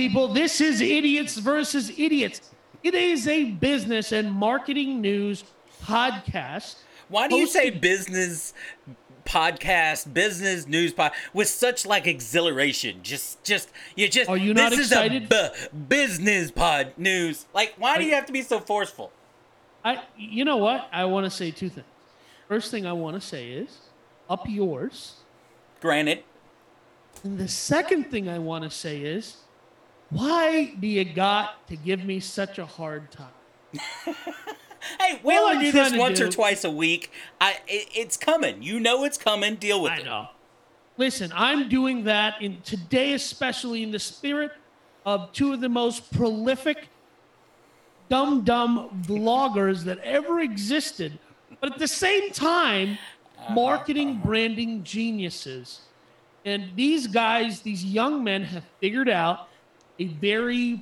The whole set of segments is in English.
people. This is Idiots versus Idiots. It is a business and marketing news podcast. Why do you say business podcast, business news pod with such like exhilaration? Just, just you just. Are you not this excited? Is a business pod news. Like, why do you have to be so forceful? I, you know what? I want to say two things. First thing I want to say is up yours. Granted, And the second thing I want to say is why do you got to give me such a hard time? hey, we only do this once or twice a week. I, it, it's coming. You know it's coming. Deal with I it. know. Listen, I'm doing that in today, especially in the spirit of two of the most prolific, dumb, dumb vloggers that ever existed, but at the same time, uh-huh. marketing, branding geniuses. And these guys, these young men, have figured out a very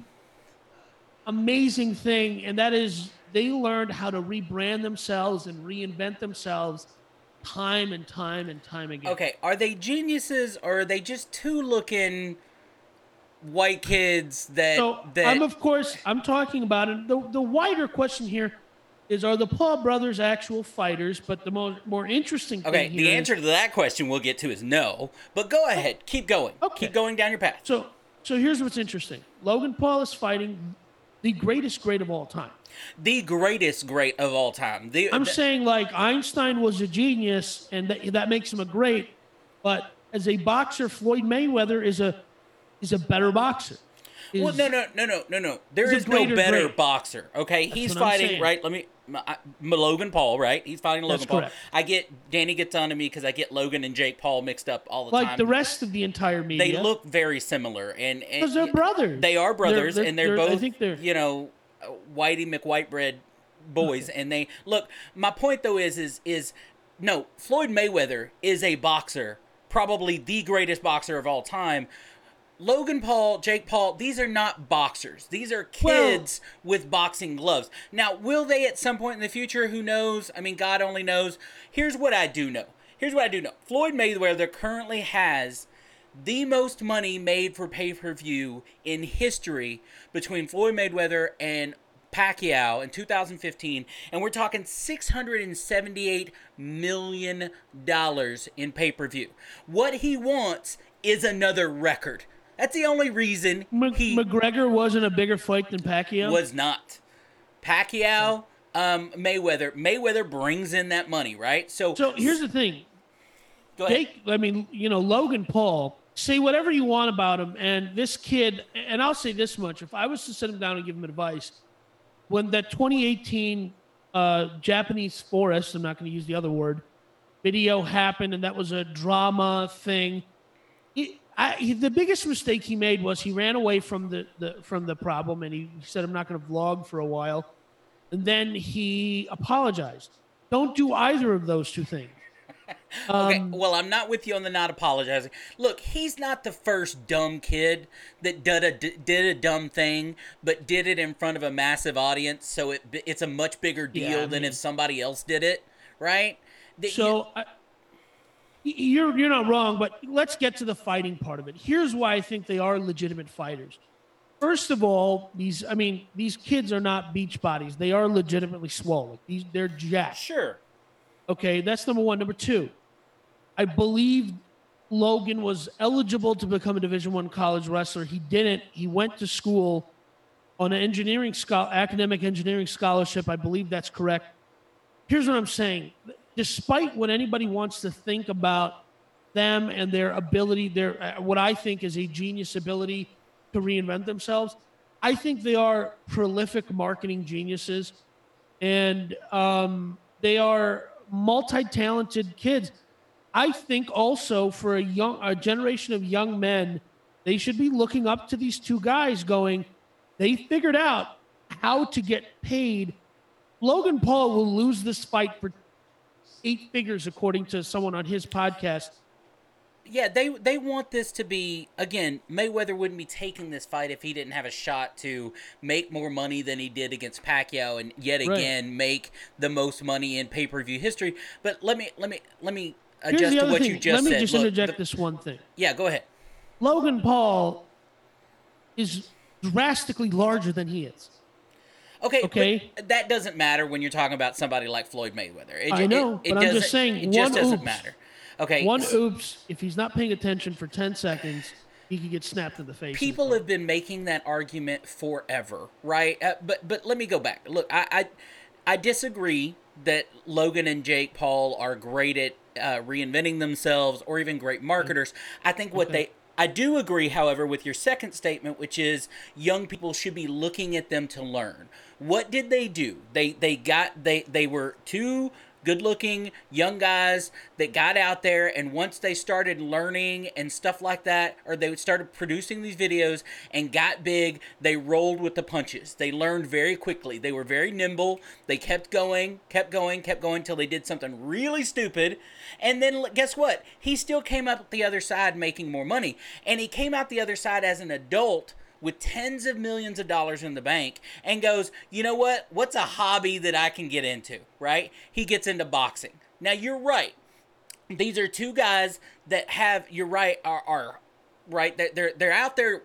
amazing thing, and that is they learned how to rebrand themselves and reinvent themselves time and time and time again. Okay, are they geniuses or are they just two looking white kids that So that I'm of course I'm talking about it. The the wider question here is are the Paul brothers actual fighters? But the more more interesting thing Okay, here the is- answer to that question we'll get to is no. But go oh. ahead, keep going. Okay. Keep going down your path. so so here's what's interesting. Logan Paul is fighting the greatest great of all time. The greatest great of all time. The, I'm the- saying like Einstein was a genius and that, that makes him a great, but as a boxer, Floyd Mayweather is a is a better boxer. Well, no, no, no, no, no, no. There is no better great. boxer. Okay, he's fighting right. Let me, I- Logan Paul, right? He's fighting Logan That's Paul. correct. I get Danny gets on to me because I get Logan and Jake Paul mixed up all the Like time. Like the rest of the entire media. they look very similar, and because they're brothers. They are brothers, They're- and they're, they're- both, I think they're you know, Whitey McWhitebread boys. and they look. My point though is, is, is no. Floyd Mayweather is a boxer, probably the greatest boxer of all time. Logan Paul, Jake Paul, these are not boxers. These are kids with boxing gloves. Now, will they at some point in the future? Who knows? I mean, God only knows. Here's what I do know. Here's what I do know. Floyd Mayweather currently has the most money made for pay per view in history between Floyd Mayweather and Pacquiao in 2015, and we're talking 678 million dollars in pay per view. What he wants is another record. That's the only reason he McGregor wasn't a bigger fight than Pacquiao. was not. Pacquiao, um, Mayweather. Mayweather brings in that money, right? So, so here's the thing. go ahead. Jake, I mean, you know, Logan Paul. Say whatever you want about him, and this kid. And I'll say this much: if I was to sit him down and give him advice, when that 2018 uh, Japanese forest, I'm not going to use the other word, video happened, and that was a drama thing. I, he, the biggest mistake he made was he ran away from the, the from the problem, and he said, "I'm not going to vlog for a while," and then he apologized. Don't do either of those two things. Okay, Um, well, I'm not with you on the not apologizing. Look, he's not the first dumb kid that did a did a dumb thing, but did it in front of a massive audience, so it it's a much bigger deal Yeah, I than if somebody else did it, right? The- So I, y- you're you're not wrong, but let's get to the fighting part of it. Here's why I think they are legitimate fighters. First of all, these I mean these kids are not beach bodies. They are legitimately swollen. These they're jacked. sure. Okay, that's number one. Number two, I believe Logan was eligible to become a Division One college wrestler. He didn't. He went to school on an engineering scholar, academic engineering scholarship. I believe that's correct. Here's what I'm saying. Despite what anybody wants to think about them and their ability, their uh, what I think is a genius ability to reinvent themselves, I think they are prolific marketing geniuses, and um, they are multi-talented kids. I think also for a young a generation of young men, they should be looking up to these two guys, going, they figured out how to get paid. Logan Paul will lose this fight for eight figures, according to someone on his podcast. Yeah, they they want this to be again. Mayweather wouldn't be taking this fight if he didn't have a shot to make more money than he did against Pacquiao, and yet Right. again make the most money in pay per view history. But let me let me let me adjust to what thing. you just Let me said. just Look, interject the- this one thing. yeah, go ahead. Logan Paul is drastically larger than he is. Okay, Okay. that doesn't matter when you're talking about somebody like Floyd Mayweather. It, I know, it, it but I'm just saying, it just one doesn't oops. matter. Okay, One oops, if he's not paying attention for 10 seconds, he could get snapped in the face. people have been making that argument forever, right? Uh, but but let me go back. Look, I, I I disagree that Logan and Jake Paul are great at uh, reinventing themselves or even great marketers. I think what Okay. they I do agree, however, with your second statement, which is young people should be looking at them to learn. What did they do? They they got they they were two good looking young guys that got out there and once they started learning and stuff like that or they started producing these videos and got big they rolled with the punches. They learned very quickly. They were very nimble. They kept going kept going kept going till they did something really stupid. And then guess what? He still came up the other side making more money. And he came out the other side as an adult with tens of millions of dollars in the bank and goes, you know what? What's a hobby that I can get into? Right? He gets into boxing. Now, you're right. These are two guys that have, you're right, are, are right. They're, they're, they're out there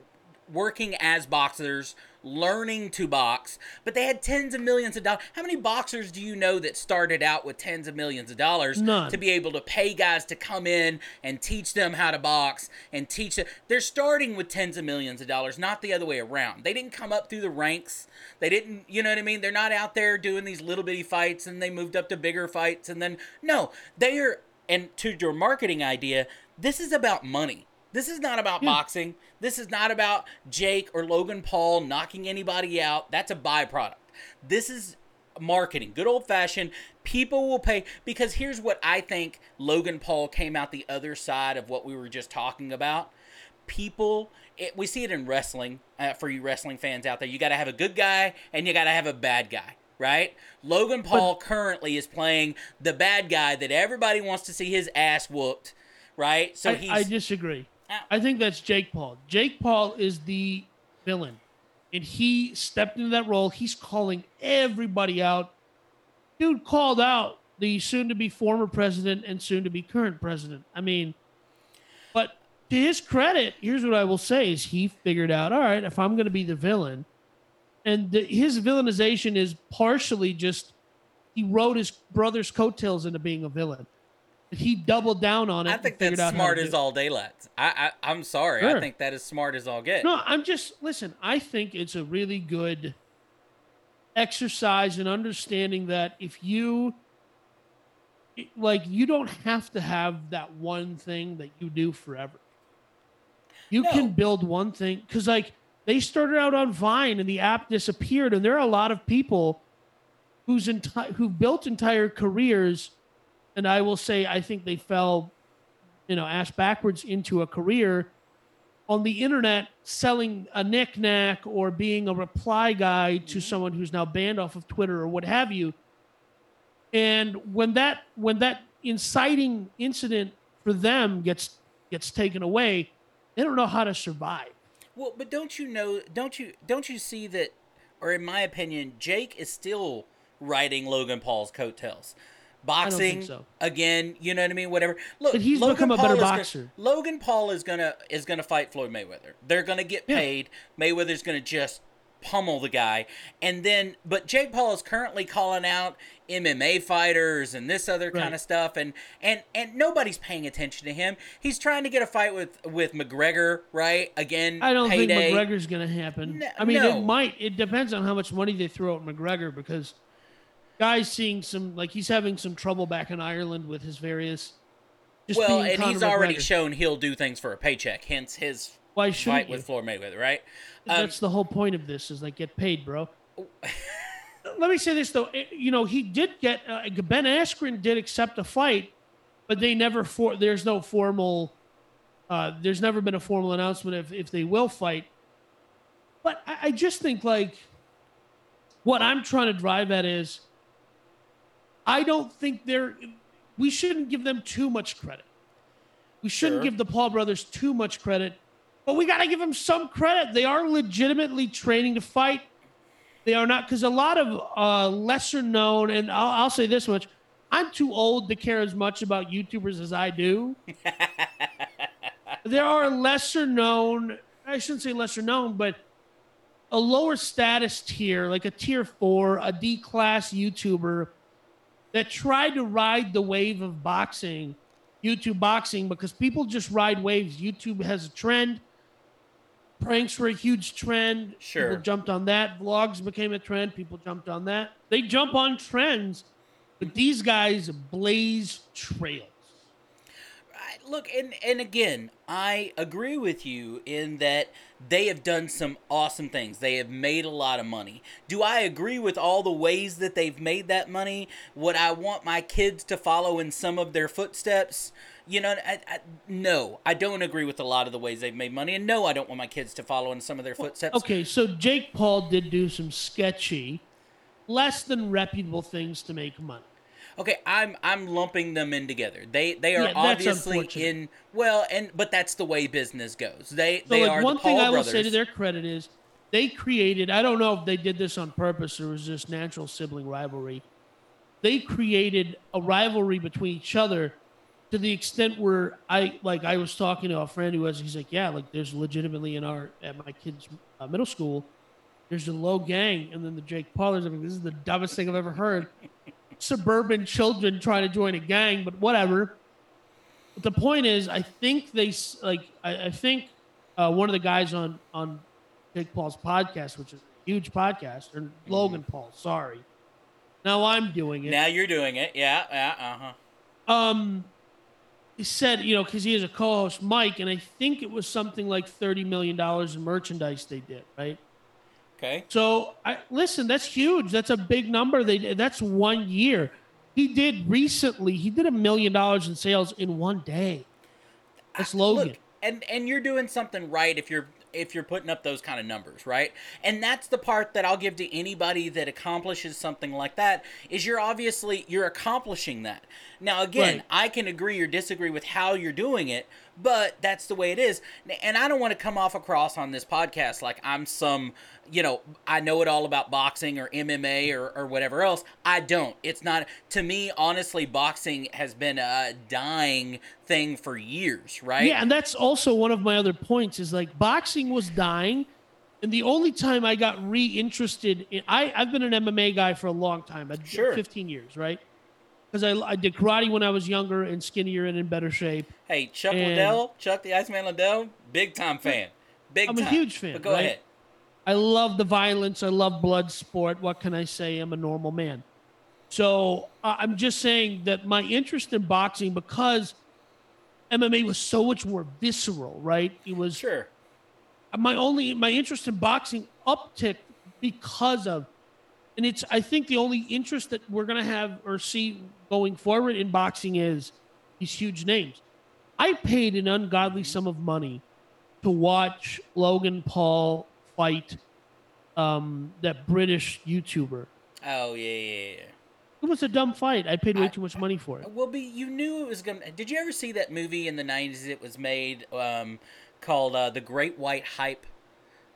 working as boxers, learning to box, but they had tens of millions of dollars. How many boxers do you know that started out with tens of millions of dollars None. to be able to pay guys to come in and teach them how to box and teach them? They're starting with tens of millions of dollars, not the other way around. They didn't come up through the ranks. They didn't, you know what I mean? They're not out there doing these little bitty fights and they moved up to bigger fights and then, no, they are, and to your marketing idea, this is about money. This is not about boxing. This is not about Jake or Logan Paul knocking anybody out. That's a byproduct. This is marketing, good old fashioned. People will pay because here's what I think Logan Paul came out the other side of what we were just talking about. People, it, we see it in wrestling. Uh, for you wrestling fans out there, you got to have a good guy and you got to have a bad guy. Right? Logan Paul currently is playing the bad guy that everybody wants to see his ass whooped. Right? So I, he's I disagree. I think that's Jake Paul. Jake Paul is the villain, and he stepped into that role. He's calling everybody out. Dude called out the soon-to-be former president and soon-to-be current president. I mean, but to his credit, here's what I will say: is he figured out, all right, if I'm going to be the villain, and the, his villainization is partially just he rode his brother's coattails into being a villain. He doubled down on it. I think that's smart as all daylight. I, I I'm sorry. I think that is smart as all get. No, I'm just listen. I think it's a really good exercise in understanding that if you like, you don't have to have that one thing that you do forever. You No. can build one thing because, like, they started out on Vine and the app disappeared, and there are a lot of people whose entire who built entire careers, and I will say I think they fell, you know, ass backwards into a career on the internet selling a knickknack or being a reply guy to mm-hmm. someone who's now banned off of Twitter or what have you. And when that when that inciting incident for them gets gets taken away, they don't know how to survive. Well, but don't you know? Don't you don't you see that? Or in my opinion, Jake is still riding Logan Paul's coattails. Boxing so. again, you know what I mean. Whatever. Look, But he's become a better is gonna- boxer. Logan Paul is gonna is gonna fight Floyd Mayweather. They're gonna get Yeah. paid. Mayweather's gonna just pummel the guy, and then but Jake Paul is currently calling out MMA fighters and this other kind of stuff, and and and nobody's paying attention to him. He's trying to get a fight with with McGregor, right? Again, I don't payday. think McGregor's going to happen. No- I mean, no. it might. It depends on how much money they throw at McGregor because guys seeing some like he's having some trouble back in Ireland with his various. Just Well, and Conor he's already McGregor. shown he'll do things for a paycheck. Hence his Why fight you? with Floyd Mayweather, right? Um, That's the whole point of this is like get paid, bro. Let me say this though, Eh, you know, he did get uh, Ben Askren did accept a fight, but they never for there's no formal, uh, there's never been a formal announcement if if they will fight. But I, I just think like, what I'm trying to drive at is, I don't think they're, we shouldn't give them too much credit. We shouldn't Sure. give the Paul brothers too much credit, but we got to give them some credit. They are legitimately training to fight. They are not because a lot of uh, lesser known, and I'll, I'll say this much: I'm too old to care as much about YouTubers as I do. there are lesser known. I shouldn't say lesser known, but a lower status tier, like a tier four, a D class YouTuber that tried to ride the wave of boxing, YouTube boxing, because people just ride waves. YouTube has a trend. Pranks were a huge trend. Sure. People jumped on that. Vlogs became a trend. People jumped on that. They jump on trends, but these guys blaze trails. Look and and again i agree with you in that they have done some awesome things. They have made a lot of money. Do i agree with all the ways that they've made that money? Would i want my kids to follow in some of their footsteps? You know I, I, no i don't agree with a lot of the ways they've made money and no i don't want my kids to follow in some of their footsteps. Okay, so Jake Paul did do some sketchy, less than reputable things to make money. Okay, I'm I'm lumping them in together. They they are Yeah, obviously in well, and but that's the way business goes. They So, they like, are one the Paul thing I will brothers. say to their credit is they created, I don't know if they did this on purpose or it was just natural sibling rivalry. They created a rivalry between each other to the extent where I, like, I was talking to a friend who was, he's like, yeah, like, there's legitimately in our, at my kid's uh, middle school, there's a Logang, and then the Jake Paulers. I mean, this is the dumbest thing I've ever heard. Suburban children trying to join a gang, but whatever. But the point is, I think they like. I, I think uh, one of the guys on on Jake Paul's podcast, which is a huge podcast, or Logan Paul. Sorry. Now I'm doing it. Now you're doing it. Yeah, yeah, uh-huh. um, he said, you know, because he has a co-host, Mike, and I think it was something like thirty million dollars in merchandise they did, right? Okay. So I listen, that's huge. That's a big number. They that's one year. He did recently. He did a million dollars in sales in one day. That's uh, Logan. Look, and and you're doing something right if you're if you're putting up those kind of numbers, right? And that's the part that I'll give to anybody that accomplishes something like that is you're obviously you're accomplishing that. Now again, Right. I can agree or disagree with how you're doing it, but that's the way it is. And I don't want to come off across on this podcast like I'm some, you know, I know it all about boxing or MMA or, or whatever else. I don't. It's not to me, honestly, boxing has been a dying thing for years, right? Yeah, and that's also one of my other points is like boxing was dying. And the only time I got reinterested in I, I've been an MMA guy for a long time, Sure. 15 years, right? Because I, I did karate when I was younger and skinnier and in better shape. Hey, Chuck And- Liddell, Chuck the Iceman Liddell, big time fan. Big I'm a time. huge fan, But go right? ahead. I love the violence. I love blood sport. What can I say? I'm a normal man. So uh, I'm just saying that my interest in boxing, because MMA was so much more visceral, right? It was Sure. my only my interest in boxing upticked because of, and it's I think the only interest that we're gonna have or see going forward in boxing is these huge names. I paid an ungodly sum of money to watch Logan Paul fight um, that British YouTuber. Oh yeah, yeah, yeah. It was a dumb fight. I paid way I- too much money for it. Well, be you knew it was gonna. Did you ever see that movie in the '90s? It was made um, called uh, The Great White Hype.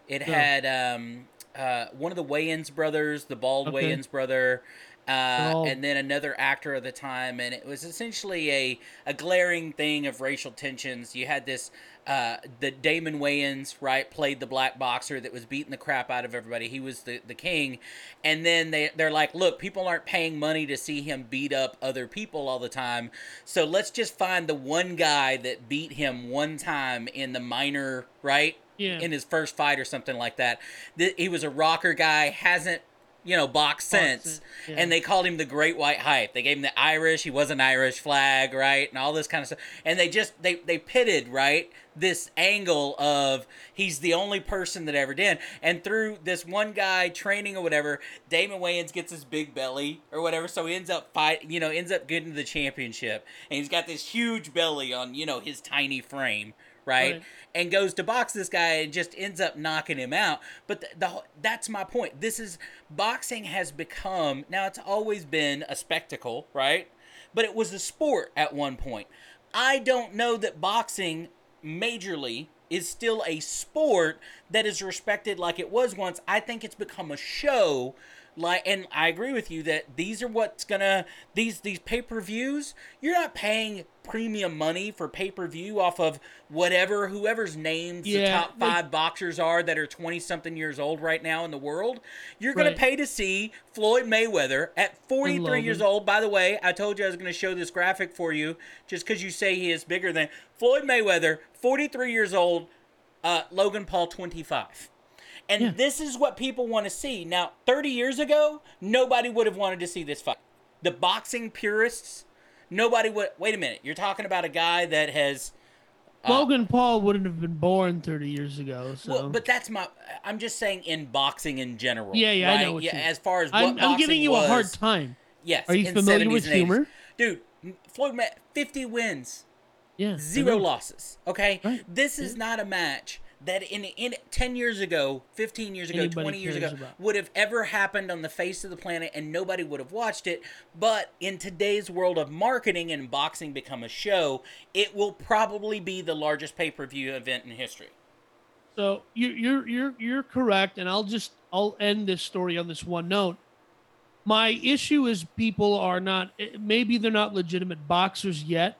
It No. had um, uh, one of the Wayans brothers, the bald Okay. Wayans brother, uh, all- and then another actor of the time, and it was essentially a a glaring thing of racial tensions. You had this. Uh, the Damon Wayans, right, played the black boxer that was beating the crap out of everybody. He was the, the king. And then they, they're like, look, people aren't paying money to see him beat up other people all the time. So let's just find the one guy that beat him one time in the minor, right? Yeah. In his first fight or something like that. Th- He was a rocker guy, hasn't, you know, box since, yeah. And they called him the Great White Hype. They gave him the Irish, he was an Irish flag, right? And all this kind of stuff. And they just, they, they pitted, right? This angle of he's the only person that ever did. And through this one guy training or whatever, Damon Wayans gets his big belly or whatever. So he ends up fight, you know, ends up getting the championship. And he's got this huge belly on, you know, his tiny frame, right? Right. and goes to box this guy and just ends up knocking him out. But the, the that's my point. This is boxing has become now it's always been a spectacle, right? But it was a sport at one point. I don't know that boxing majorly is still a sport that is respected like it was once. I think it's become a show like and I agree with you that these are what's gonna these these pay per views. You're not paying premium money for pay per view off of whatever whoever's names the Yeah, top like- five boxers are that are twenty something years old right now in the world. You're gonna Right. pay to see Floyd Mayweather at 43 years old. By the way, I told you I was gonna show this graphic for you just because you say he is bigger than Floyd Mayweather, 43 years old. Uh, Logan Paul, 25. And Yeah. this is what people want to see. Now, 30 years ago, nobody would have wanted to see this fight. The boxing purists, nobody would. Wait a minute. You're talking about a guy that has. uh, Logan Paul wouldn't have been born 30 years ago. So Well, but that's my. I'm just saying in boxing in general. Yeah, yeah, I know what yeah, you- As far as what I'm, I'm giving you a hard time. Yes. Are you familiar with humor? Dude, Floyd May 50 wins. Yeah. Zero losses. Okay, Right. this is not a match that in in ten years ago, fifteen years ago, Anybody twenty years ago about. would have ever happened on the face of the planet, and nobody would have watched it. But in today's world of marketing and boxing become a show, it will probably be the largest pay per view event in history. So you, you're you're you're correct, and I'll just I'll end this story on this one note. My issue is people are not eh, maybe they're not legitimate boxers yet,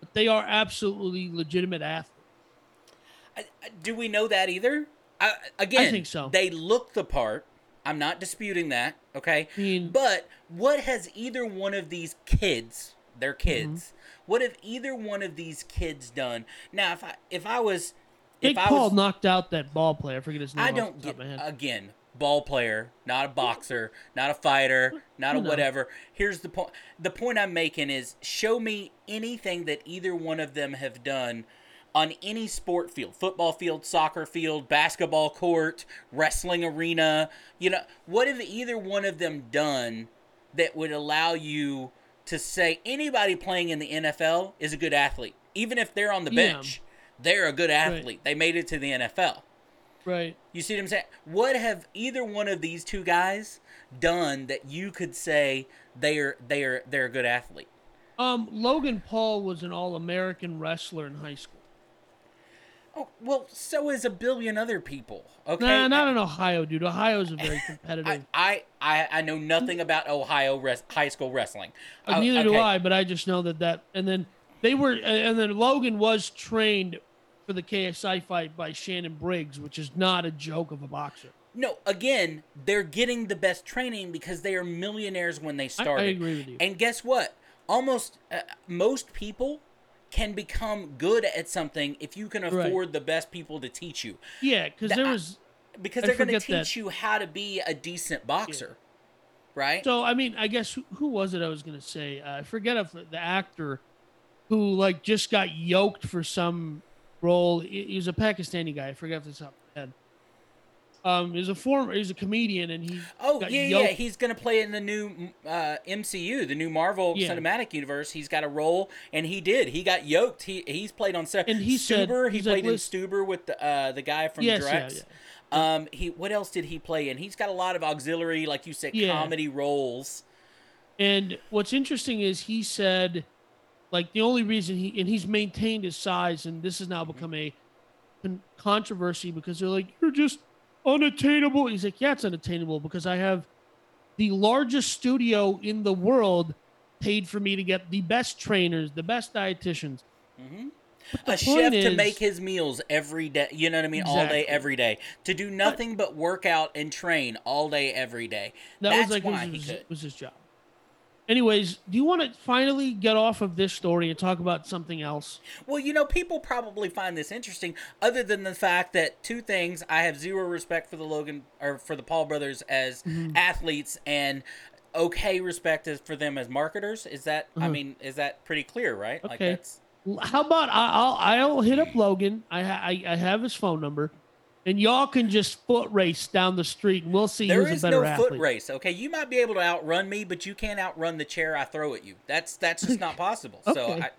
but they are absolutely legitimate athletes. I- I- Do we know that either? I, again, think so. They look the part. I'm not disputing that. Okay, I mean, But what has either one of these kids, they're Mm-hmm. kids, what have either one of these kids done? Now, if I if I was Jake if I Paul was knocked out that ball player. I forget his name. I don't get of my head. again, ball player, not a boxer, not a fighter, not a know. whatever. Here's the point the point I'm making is show me anything that either one of them have done on any sport field football field soccer field basketball court wrestling arena you know what have either one of them done that would allow you to say anybody playing in the NFL is a good athlete even if they're on the Yeah. bench they're a good athlete they made it to the NFL right. you see what I'm saying? What have either one of these two guys done that you could say they are they are they're a good athlete? Um, Logan Paul was an All-American wrestler in high school. Oh, well, so is a billion other people. Okay, Nah, not in Ohio, dude. Ohio's a very competitive. I, I I I know nothing about Ohio res- high school wrestling. Uh, Oh, neither do. I, but I just know that that. And then they were, and then Logan was trained for the KSI fight by Shannon Briggs, which is not a joke of a boxer. No, again, they're getting the best training because they are millionaires when they I, I started. agree with you. And guess what? Almost uh, most people can become good at something if you can Right. afford the best people to teach you. yeah, because the- there was. because I they're going to teach that. you how to be a decent boxer, right? So I mean, I guess who, who was it? I was gonna say. Uh, I forget if the actor who like just got yoked for some role. He, he was a Pakistani guy. I forget if it's up. Um, he's a former. He's a comedian, and he. oh yeah, yeah, he's going to play in the new uh, MCU, the new Marvel Yeah. Cinematic Universe. He's got a role, and he did. He got yoked. He he's played on set. And he said- he he's like, played in Stuber with the uh, the guy from Yes, Drax. yeah. Um, he what else did he play in? He's got a lot of auxiliary, like you said, Yeah. comedy roles. And what's interesting is he said, like the only reason he and he's maintained his size, and this has now become a controversy because they're like, you're just unattainable. He's like, yeah, it's unattainable because I have the largest studio in the world paid for me to get the best trainers, the best dietitians. Mm-hmm. a point chef to make his meals every day. You know what I mean? All day, every day. To do nothing but work out and train all day, every day. That That's was like why was, he could. was his job. Anyways, do you want to finally get off of this story and talk about something else? Well, you know, people probably find this interesting, other than the fact that two things: I have zero respect for the Logan or for the Paul brothers as Mm-hmm. athletes, and okay respect as for them as marketers. Is that? I Uh-huh. mean, is that pretty clear, right? Like Okay. that's. How about I- I'll I'll hit up Logan. I I, I have his phone number, and y'all can just foot race down the street, and we'll see There who's is a better no athlete. foot race, okay? You might be able to outrun me, but you can't outrun the chair I throw at you. That's that's just not possible. So Okay. I,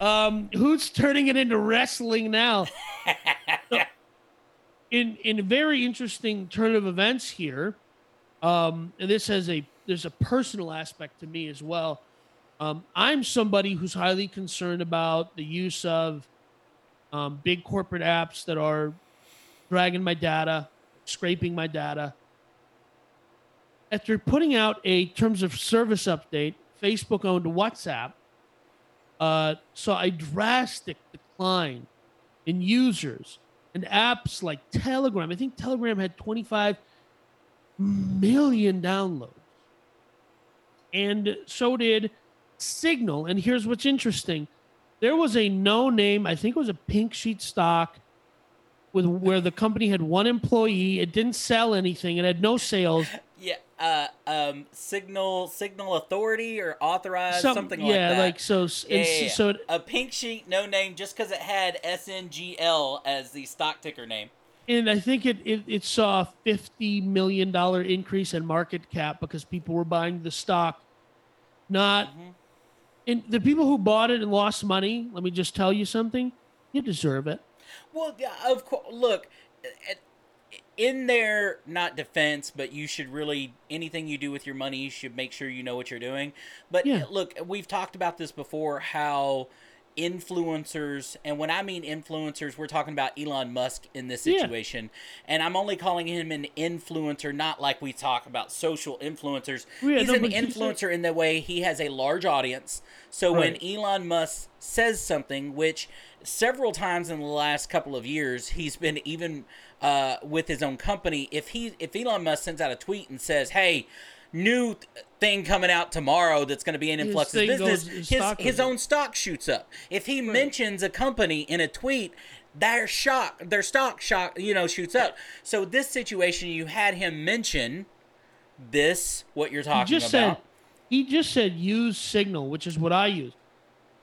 Um, who's turning it into wrestling now? So, in in a very interesting turn of events here, um, and this has a there's a personal aspect to me as well. Um, I'm somebody who's highly concerned about the use of um, big corporate apps that are dragging my data, scraping my data. after putting out a terms of service update, Facebook owned WhatsApp uh, saw a drastic decline in users and apps like Telegram. I think Telegram had 25 million downloads. And so did Signal. And here's what's interesting there was a no name, I think it was a pink sheet stock with where the company had one employee. It didn't sell anything, it had no sales. Yeah, uh, um, signal, signal authority or authorized Some- something yeah, like that. like so. Yeah, yeah, yeah. so it- a pink sheet, no name, just because it had SNGL as the stock ticker name. and I think it, it, it saw a fifty million dollar increase in market cap because people were buying the stock. Not, Mm-hmm. And the people who bought it and lost money. Let me just tell you something. You deserve it. Well, yeah, of course. Look, in their not defense, but you should really anything you do with your money, you should make sure you know what you're doing. But Yeah. look, we've talked about this before. How influencers, and when I mean influencers, we're talking about Elon Musk in this Yeah. situation. And I'm only calling him an influencer, not like we talk about social influencers. Yeah, He's no, an but he's a- influencer in the way he has a large audience. So when Elon Musk says something, which several times in the last couple of years he's been even uh, with his own company. If he if Elon Musk sends out a tweet and says, "Hey," New thing coming out tomorrow that's going to be in His of business. goes- his his his own stock shoots up. If he mentions a company in a tweet, their shock, their stock shock, you know, shoots up. So this situation, you had him mention this, what you're He talking just about. said he just said use Signal, which is what I use.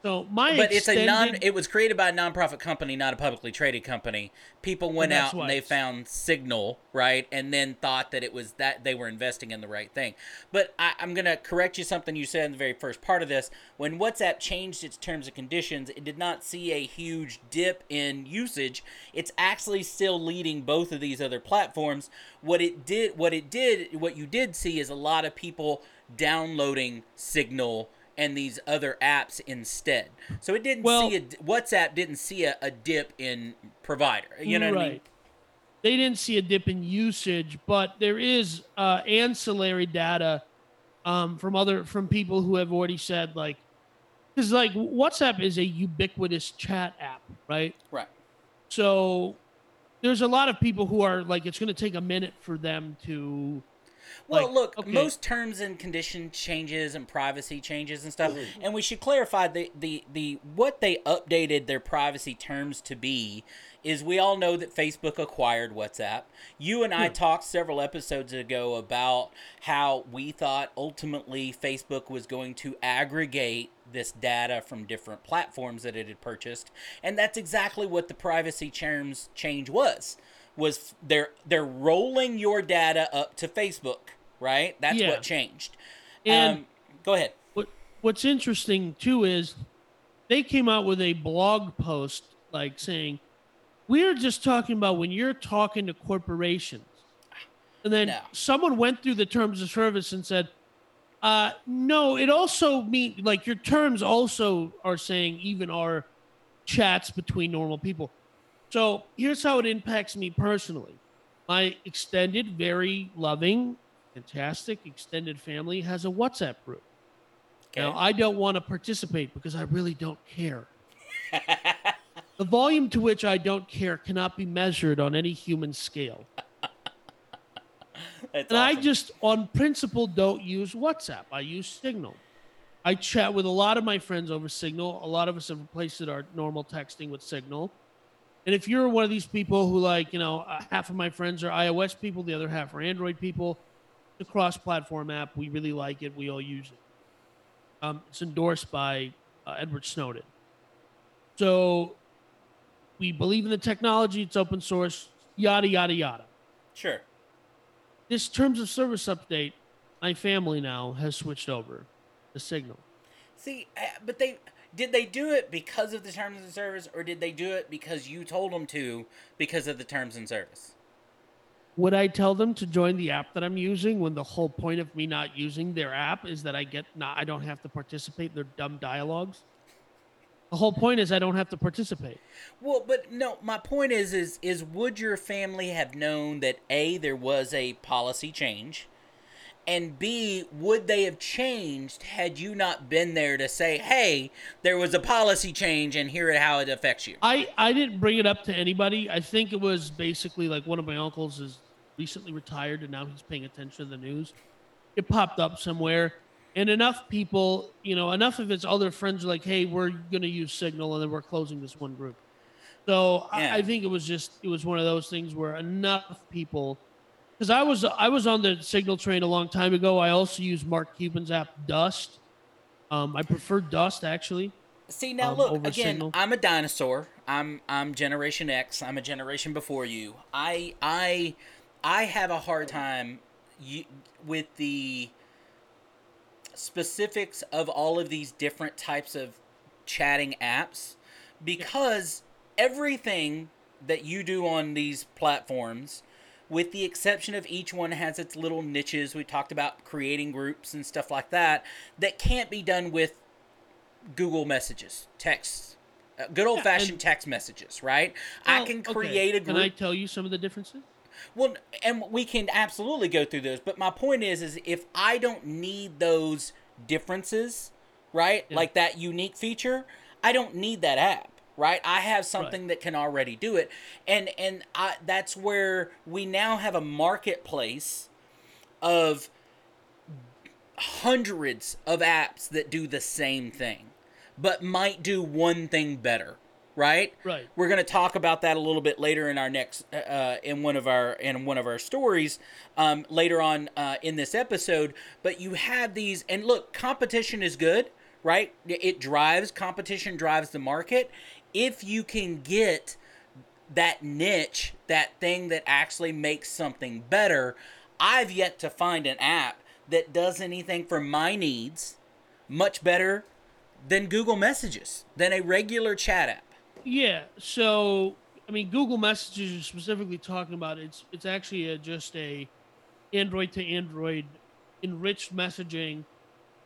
So my But it's a non. It was created by a nonprofit company, not a publicly traded company. People went that's out and they found Signal, right, and then thought that it was that they were investing in the right thing. But I, I'm gonna correct you something you said in the very first part of this. When WhatsApp changed its terms and conditions, it did not see a huge dip in usage. It's actually still leading both of these other platforms. What it did, what it did, what you did see is a lot of people downloading Signal and these other apps instead. So it didn't Well- see a WhatsApp didn't see a, a dip in provider. You know what I mean? Right. They didn't see a dip in usage, but there is uh, ancillary data um, from other from people who have already said like, because like WhatsApp is a ubiquitous chat app, right? Right. So there's a lot of people who are like, it's going to take a minute for them to. Well, Like, look, okay. most terms and condition changes and privacy changes and stuff, mm-hmm. and we should clarify the, the the what they updated their privacy terms to be is we all know that Facebook acquired WhatsApp. You and I hmm. talked several episodes ago about how we thought ultimately Facebook was going to aggregate this data from different platforms that it had purchased, and that's exactly what the privacy terms change was was they're they're rolling your data up to Facebook, right? That's Yeah. what changed. And- um, go ahead. What What's interesting too is they came out with a blog post like saying, "We're just talking about when you're talking to corporations," and then No. someone went through the terms of service and said, uh, "No, it also mean like your terms also are saying even our chats between normal people." So here's how it impacts me personally. My extended, very loving, fantastic extended family has a WhatsApp group. Okay. Now, I don't want to participate because I really don't care. the volume to which I don't care cannot be measured on any human scale. And I just, on principle, don't use WhatsApp. I use Signal. I chat with a lot of my friends over Signal. A lot of us have replaced our normal texting with Signal. And if you're one of these people who, like, you know, uh, half of my friends are iOS people, the other half are Android people, the cross platform app. We really like it. We all use it. Um, it's endorsed by uh, Edward Snowden. So we believe in the technology, it's open source, yada, yada, yada sure. this terms of service update, my family now has switched over to Signal. See, uh, but they did they do it because of the terms and service, or did they do it because you told them to because of the terms and service? Would I tell them to join the app that I'm using when the whole point of me not using their app is that I get not I don't have to participate in their dumb dialogues? The whole point is I don't have to participate. Well, but no, my point is is is would your family have known that a there was a policy change And B, would they have changed had you not been there to say, hey, there was a policy change and here how it affects you? I I didn't bring it up to anybody. I think it was basically like one of my uncles is recently retired and now he's paying attention to the news. It popped up somewhere, and enough people, you know, enough of his other friends are like, "Hey, we're gonna use Signal, and then we're closing this one group." So Yeah. I, I think it was just it was one of those things where enough people, because I was I was on the Signal train a long time ago. I also use Mark Cuban's app Dust. Um, I prefer Dust actually. See now, um, look again. Signal. I'm a dinosaur. I'm I'm Generation X. I'm a generation before you. I I I have a hard time with the specifics of all of these different types of chatting apps because everything that you do on these platforms with the exception of each one has its little niches we talked about creating groups and stuff like that that can't be done with Google messages, texts, uh, good old fashioned and- text messages, right? I Well, can okay, create a Can I tell you some of the differences? Well, and we can absolutely go through those. But my point is, is if I don't need those differences, right? Yeah. Like that unique feature, I don't need that app, right? I have something that can already do it, and and I, that's where we now have a marketplace of hundreds of apps that do the same thing, but might do one thing better, right? Right. We're going to talk about that a little bit later in our next uh, in one of our in one of our stories um, later on uh, in this episode. But you have these, and look, competition is good, right? It drives competition, drives the market. If you can get that niche, that thing that actually makes something better, I've yet to find an app that does anything for my needs much better than Google Messages, than a regular chat app. Yeah. So, I mean, Google Messages you're specifically talking about it's it's actually a, just a Android to Android enriched messaging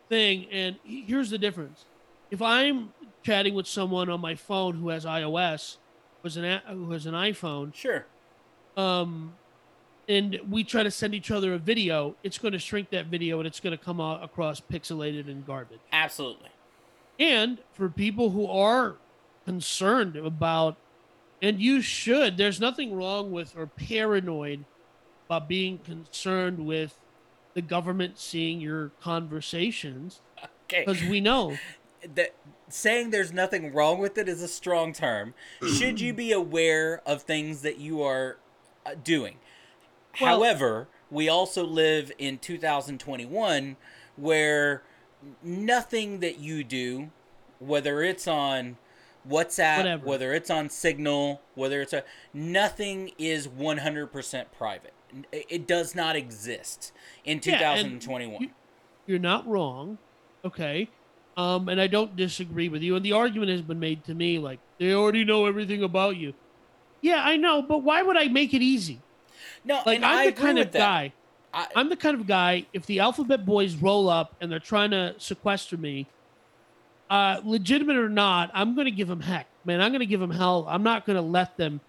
thing. And here's the difference: if I'm chatting with someone on my phone who has iOS, who has an who has an iPhone, Sure. um, and we try to send each other a video, it's going to shrink that video and it's going to come out across pixelated and garbage. Absolutely. And for people who are concerned about, and you should, there's nothing wrong with or paranoid about being concerned with the government seeing your conversations Okay. because we know. That saying there's nothing wrong with it is a strong term. Should you be aware of things that you are uh, doing? Well- However, we also live in 2021 where nothing that you do, whether it's on WhatsApp, Whatever. whether it's on Signal, whether it's a nothing is 100% private. It it does not exist in 2021. you- You're not wrong. Okay. Um, and I don't disagree with you. And the argument has been made to me like, they already know everything about you. Yeah, I know, but why would I make it easy? no, Like, and I'm the kind of that. guy. I, I'm the kind of guy. If the alphabet boys roll up and they're trying to sequester me, uh, legitimate or not, I'm going to give them heck, man. I'm going to give them hell. I'm not going to let them,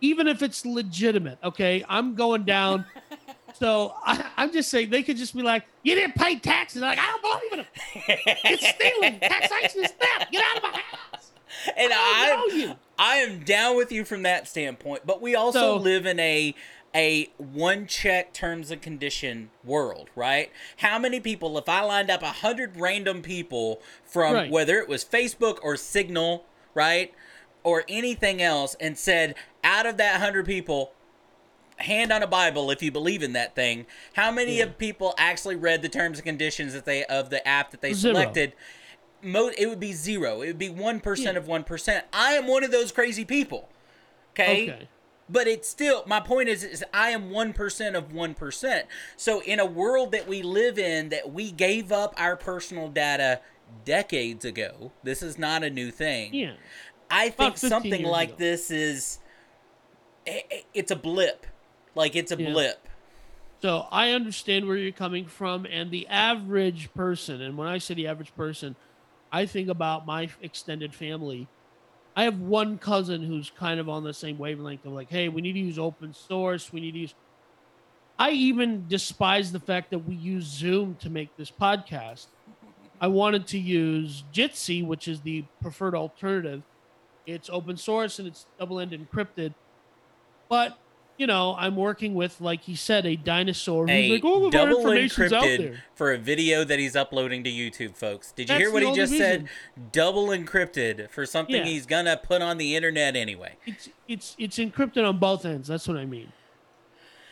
even if it's legitimate. Okay, I'm going down. so I, I'm just saying they could just be like, "You didn't pay taxes." Like I don't believe in them. It's stealing. Taxation is theft. Get out of my house. and I I, don't know you. I am down with you from that standpoint. But we also So- live in a a one check terms and condition world, right? How many people? If I lined up a hundred random people from Right. whether it was Facebook or Signal, right, or anything else, and said out of that hundred people. Hand on a Bible, if you believe in that thing. How many Yeah. of people actually read the terms and conditions that they of the app that they Zero. selected? mo- it would be zero. It would be one percent Yeah. of one percent. I am one of those crazy people. Okay. Okay. But it's still my point is, is I am one percent of one percent. So in a world that we live in, that we gave up our personal data decades ago. This is not a new thing. Yeah. I think something like ago. this is, it's a blip. Like it's a Yeah. blip. So I understand where you're coming from, and the average person, and when I say the average person, I think about my extended family. I have one cousin who's kind of on the same wavelength of like, hey, we need to use open source. We need to use. I even despise the fact that we use Zoom to make this podcast. I wanted to use Jitsi, which is the preferred alternative. It's open source and it's double end encrypted. But, you know, I'm working with, like he said, a dinosaur who's A like, oh, all of our double information's out encrypted there. for a video that he's uploading to YouTube, folks. Did you That's hear what he just said? Double encrypted for something Yeah. he's gonna put on the internet anyway. It's it's it's encrypted on both ends. That's what I mean.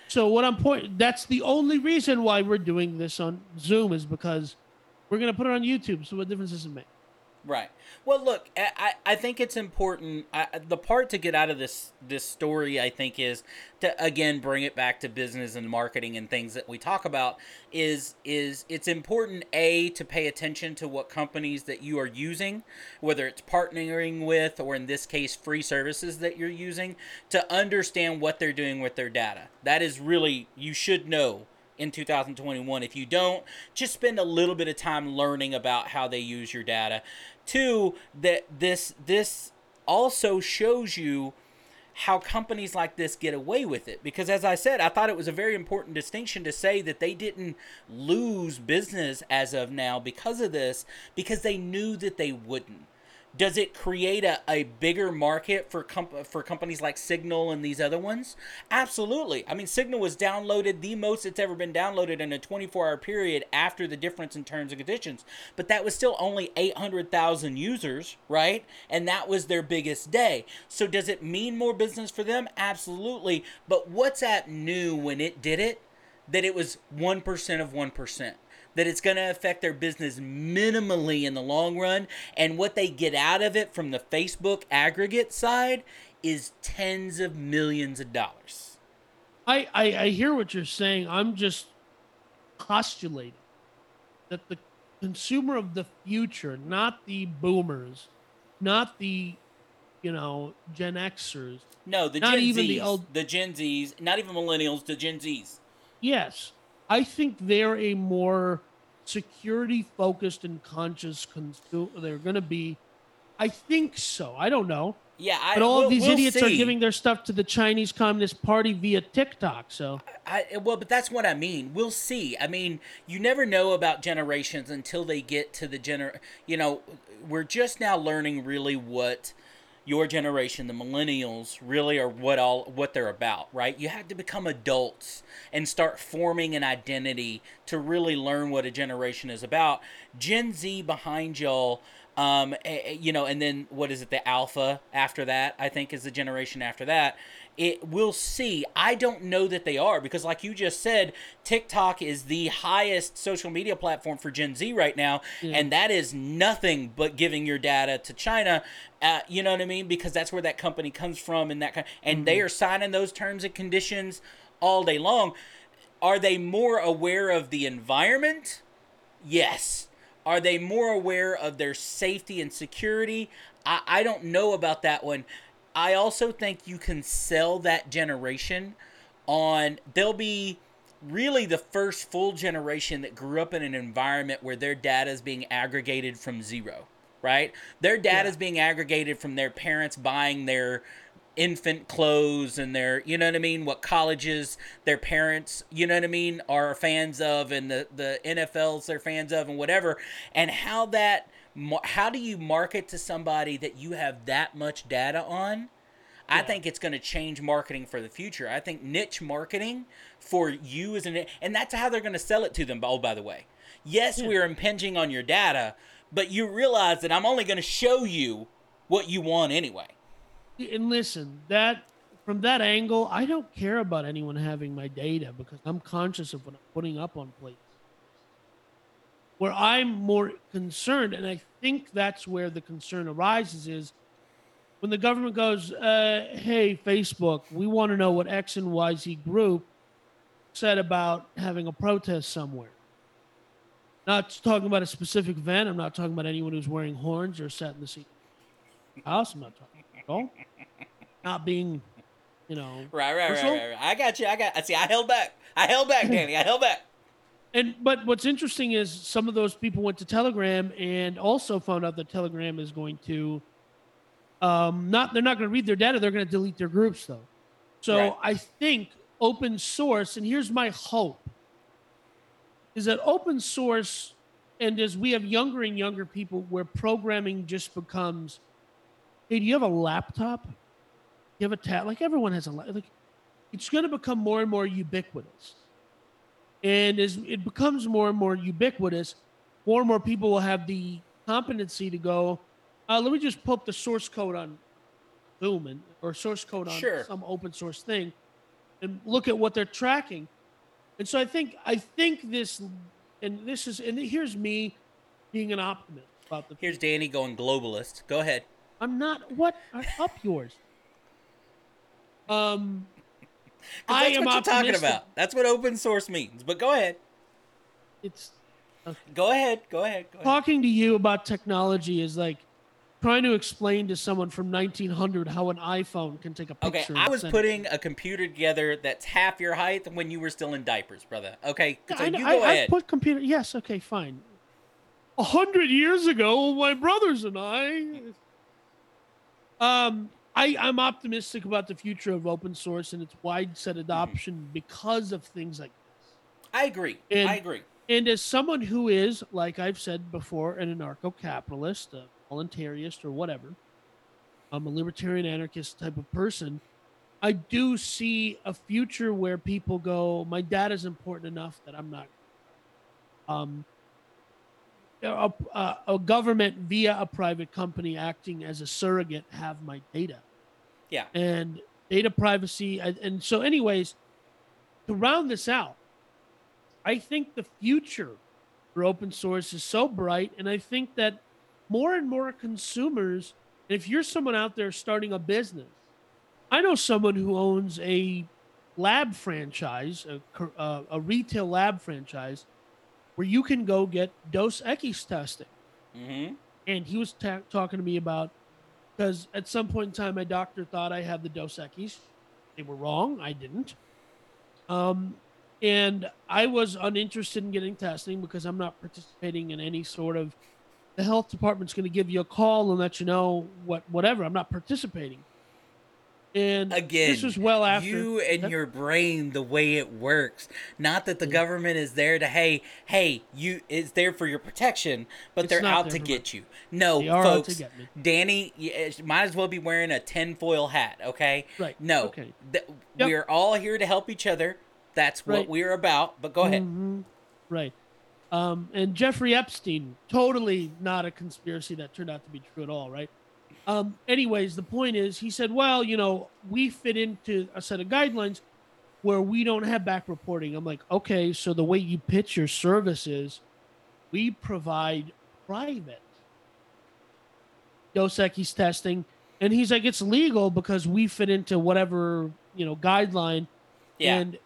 So what I'm point that's the only reason why we're doing this on Zoom is because we're gonna put it on YouTube. So what difference does it make? Right. Well, look, I, I think it's important. I, the part to get out of this this story, I think, is to again bring it back to business and marketing and things that we talk about. Is is it's important a to pay attention to what companies that you are using, whether it's partnering with or in this case free services that you're using, to understand what they're doing with their data. That is really you should know in 2021. If you don't, just spend a little bit of time learning about how they use your data. Two, that this this also shows you how companies like this get away with it because as I said, I thought it was a very important distinction to say that they didn't lose business as of now because of this because they knew that they wouldn't does it create a, a bigger market for comp- for companies like Signal and these other ones? Absolutely. I mean, Signal was downloaded the most it's ever been downloaded in a 24 hour period after the difference in terms and conditions. But that was still only 800,000 users, right? And that was their biggest day. So does it mean more business for them? Absolutely. But WhatsApp knew when it did it that it was 1% of 1% that it's going to affect their business minimally in the long run. And what they get out of it from the Facebook aggregate side is tens of millions of dollars. I, I, I hear what you're saying. I'm just postulating that the consumer of the future, not the boomers, not the you know Gen Xers, No, the Not Gen even Zs, the old- the Gen Zs, not even millennials, the Gen Zs. Yes, I think they're a more security focused and conscious consumer. They're going to be. I think so. I don't know. Yeah, I, But all we'll- of these we'll idiots are giving their stuff to the Chinese Communist Party via TikTok. So I, well, but that's what I mean. We'll see. I mean, you never know about generations until they get to the gener. You know, we're just now learning really what your generation, the millennials, really are what all what they're about, right? You have to become adults and start forming an identity to really learn what a generation is about. Gen Z behind y'all. Um, eh, eh, you know, and then what is it? The alpha after that, I think, is the generation after that. It we'll see. I don't know that they are because, like you just said, TikTok is the highest social media platform for Gen Z right now, and that is nothing but giving your data to China. Uh, you know what I mean? Because that's where that company comes from, and that kind, and they are signing those terms and conditions all day long. Are they more aware of the environment? Yes. Are they more aware of their safety and security? I, I don't know about that one. I also think you can sell that generation on, they'll be really the first full generation that grew up in an environment where their data is being aggregated from zero, right? Their data is being aggregated from their parents buying their infant clothes and their you know what I mean? What colleges their parents you know what I mean are fans of and the the NFLs they're fans of and whatever. And how that how do you market to somebody that you have that much data on I think it's going to change marketing for the future. I think niche marketing for you as an and that's how they're going to sell it to them. Oh, by the way, yes, we are impinging on your data, but you realize that I'm only going to show you what you want anyway. and listen, that from that angle, I don't care about anyone having my data because I'm conscious of what I'm putting up on places. Where I'm more concerned, and I think that's where the concern arises, is when the government goes, uh, "Hey, Facebook, we want to know what X and Y Z group said about having a protest somewhere." Not talking about a specific event. I'm not talking about anyone who's wearing horns or sat in the seat. House. I'm not talking at all. Not being, you know, Right, right, right, right, right. I got you. I got. I see. I held back. I held back, Danny. I held back. And but what's interesting is some of those people went to Telegram and also found out that Telegram is going to um not they're not going to read their data, they're going to delete their groups though. So Right. I think open source, and here's my hope is that open source, and as we have younger and younger people where programming just becomes hey, do you have a laptop? You have a tab? Like everyone has a like. It's going to become more and more ubiquitous, and as it becomes more and more ubiquitous, more and more people will have the competency to go. Uh, let me just pull up the source code on Zoom and or source code on Sure. some open source thing, and look at what they're tracking. And so I think I think this, and this is and here's me being an optimist about the. Here's Danny going globalist. Go ahead. I'm not. What are up yours? Um, I That's am what you're talking about. That's what open source means. But go ahead. It's Go ahead. Go ahead. Go ahead. talking to you about technology is like trying to explain to someone from 1900 how an iPhone can take a picture. Okay. I was send it. putting a computer together that's half your height when you were still in diapers, brother. Okay, so I, you go I, I put computer. Yes, okay, fine. A hundred years ago, my brothers and I. Um, I I'm optimistic about the future of open source and its widespread Mm-hmm. adoption because of things like this. I agree. And- I agree. And as someone who is, like I've said before, an anarcho-capitalist, a voluntarist, or whatever, I'm a libertarian anarchist type of person. I do see a future where people go, my data is important enough that I'm not. Um, a, a, a government via a private company acting as a surrogate have my data Yeah. and data privacy. And, and so, anyways, to round this out, I think the future for open source is so bright. And I think that more and more consumers, and if you're someone out there starting a business, I know someone who owns a lab franchise, a, uh, a retail lab franchise, where you can go get Dos Equis testing Mm-hmm. and he was ta- talking to me about because at some point in time my doctor thought I had the Dos Equis. They were wrong. I didn't. Um, and I was uninterested in getting testing because I'm not participating in any sort of. The health department's going to give you a call and let you know what whatever. I'm not participating. And Again, this was well after you and your brain, the way it works. Not that the Mm. government is there to hey, hey, you is there for your protection, but It's they're out to get you. No, They are out to folks. Danny y- eh, might as well be wearing a tinfoil hat. Okay. Right, No. okay. th- Yep. We're all here to help each other. That's what Right. we're about. But go ahead. Mhm. Right. Um, and Jeffrey Epstein, totally not a conspiracy that turned out to be true at all, right? Um, anyways, the point is, he said, well, you know, we fit into a set of guidelines where we don't have back reporting. I'm like, okay, so the way you pitch your service is we provide private Dos Equis testing. And he's like, it's legal because we fit into whatever, you know, guideline Yeah. and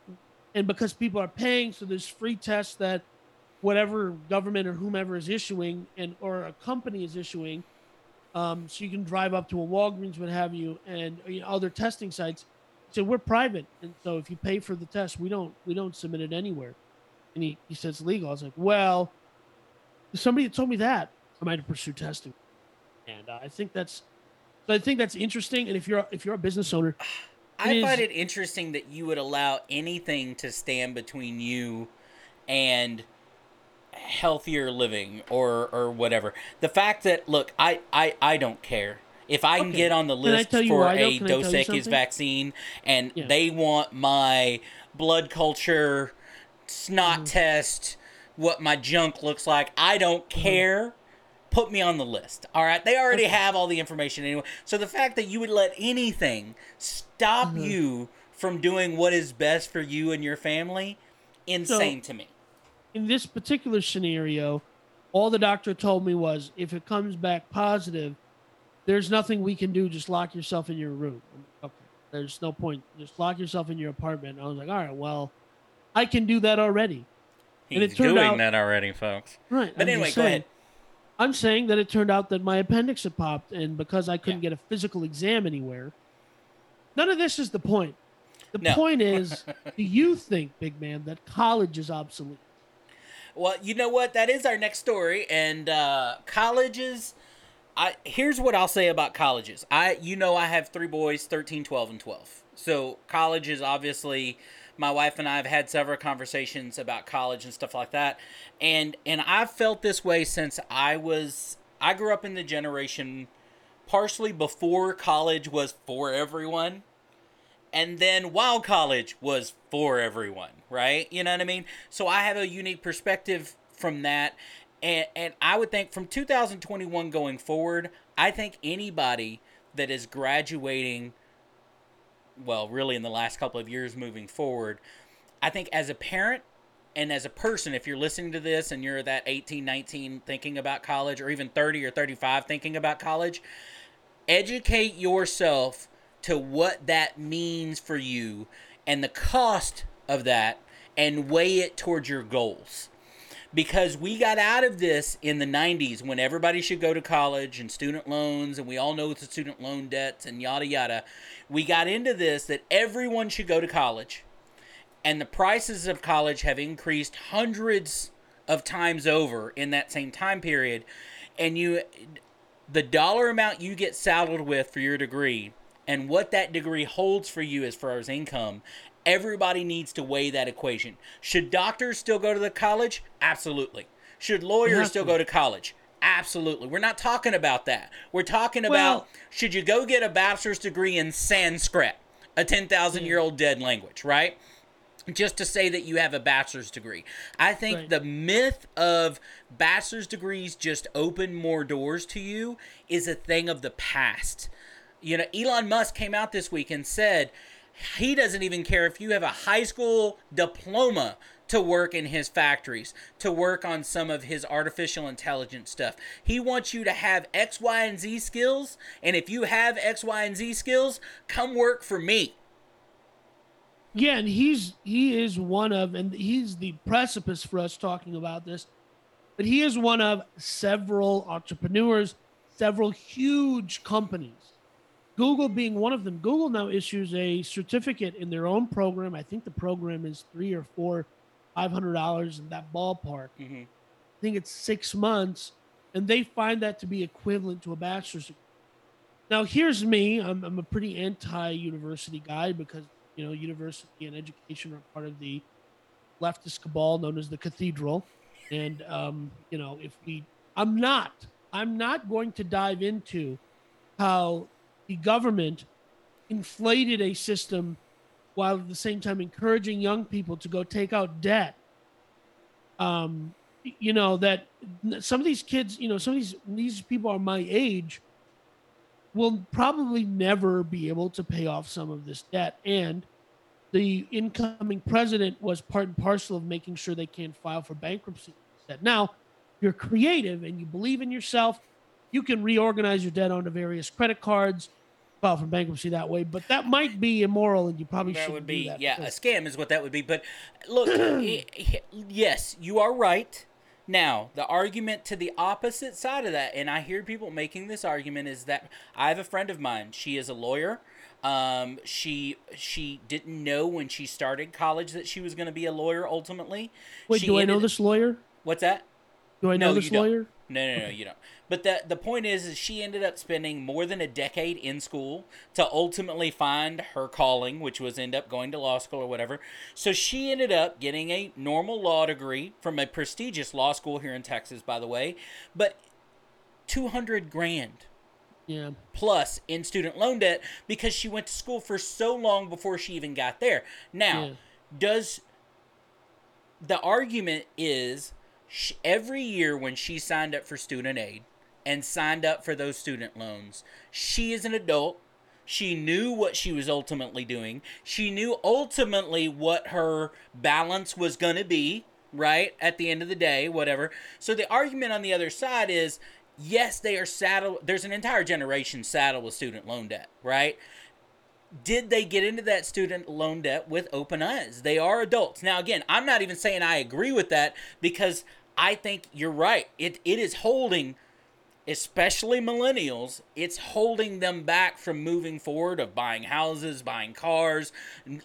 and because people are paying so there's free tests that whatever government or whomever is issuing and or a company is issuing um, so you can drive up to a walgreens what have you and you know, other testing sites. So we're private and so if you pay for the test we don't we don't submit it anywhere. And he, he says legal. I was like well somebody told me that. I might have pursued testing. And uh, i think that's so i think that's interesting. And if you're if you're a business owner I find it interesting that you would allow anything to stand between you and healthier living or or whatever. The fact that look, I I, I don't care. If I can get on the list for why, a Dos Equis vaccine and Yeah. they want my blood culture snot Mm-hmm. test, what my junk looks like, I don't Mm-hmm. care. Put me on the list. All right. They already Okay. have all the information anyway. So the fact that you would let anything stop Mm-hmm. you from doing what is best for you and your family, insane to me. In this particular scenario, all the doctor told me was if it comes back positive, there's nothing we can do. Just lock yourself in your room. Okay. There's no point. Just lock yourself in your apartment. I was like, all right, well, I can do that already. He's And it turned doing out- that already, folks. Right. But I'm anyway, just go ahead. I'm saying that it turned out that my appendix had popped, and because I couldn't Yeah. get a physical exam anywhere, none of this is the point. The No. point is, do you think, big man, that college is obsolete? Well, you know what? That is our next story. And uh, colleges. I here's what I'll say about colleges. I you know I have three boys, 13, 12, and 12. So college is obviously my wife and I have had several conversations about college and stuff like that. And and I've felt this way since I was I grew up in the generation partially before college was for everyone and then while college was for everyone, right? You know what I mean? So I have a unique perspective from that. And, and I would think from 2021 going forward, I think anybody that is graduating, well, really in the last couple of years moving forward, I think as a parent and as a person, if you're listening to this and you're that 18, 19 thinking about college, or even 30 or 35 thinking about college, educate yourself to what that means for you and the cost of that and weigh it towards your goals. Because we got out of this in the 90s when everybody should go to college and student loans, and we all know the student loan debts and yada yada. We got into this that everyone should go to college, and the prices of college have increased hundreds of times over in that same time period. And you, the dollar amount you get saddled with for your degree and what that degree holds for you as far as income everybody needs to weigh that equation. Should doctors still go to the college? Absolutely. Should lawyers still go to college? Absolutely. We're not talking about that. We're talking Well- about should you go get a bachelor's degree in sanskrit a 10,000 year old dead language right? Just to say that you have a bachelor's degree. I think Right. the myth of bachelor's degrees just open more doors to you is a thing of the past. You know, Elon Musk came out this week and said he doesn't even care if you have a high school diploma to work in his factories, to work on some of his artificial intelligence stuff. He wants you to have X, Y, and Z skills. And if you have X, Y, and Z skills, come work for me. Yeah, and he's he is one of, and he's the precipice for us talking about this. But he is one of several entrepreneurs, several huge companies. Google being one of them. Google now issues a certificate in their own program. I think the program is three or four, five hundred dollars in that ballpark. Mhm. I think it's six months, and they find that to be equivalent to a bachelor's. degree. Now, here's me. I'm, I'm a pretty anti-university guy because you know university and education are part of the leftist cabal known as the cathedral, and um, you know if we, I'm not, I'm not going to dive into how the government inflated a system while at the same time encouraging young people to go take out debt. Um you know that some of these kids you know some of these these people are my age will probably never be able to pay off some of this debt. And the incoming president was part and parcel of making sure they can't file for bankruptcy. Instead. now you're creative and you believe in yourself you can reorganize your debt onto various credit cards file for bankruptcy that way but that might be immoral and you probably that shouldn't would do be that yeah a scam is what that would be but look yes you are right. Now the argument to the opposite side of that and i hear people making this argument is that i have a friend of mine. She is a lawyer. Um, she she didn't know when she started college that she was going to be a lawyer ultimately. Wait She do i know this lawyer? What's that? Do i know No, this don't. lawyer? No, no, no, you don't. But the the point is, is she ended up spending more than a decade in school to ultimately find her calling, which was end up going to law school or whatever. So she ended up getting a normal law degree from a prestigious law school here in Texas, by the way, but two hundred grand yeah plus in student loan debt because she went to school for so long before she even got there. Now, Yeah. does the argument is every year when she signed up for student aid and signed up for those student loans, she is an adult. She knew what she was ultimately doing. She knew ultimately what her balance was going to be, right? At the end of the day, whatever. So the argument on the other side is yes, they are saddled. There's an entire generation saddled with student loan debt, right? did they get into that student loan debt with open eyes? They are adults. Now, again, I'm not even saying I agree with that because I think you're right. It it is holding, especially millennials, it's holding them back from moving forward of buying houses, buying cars,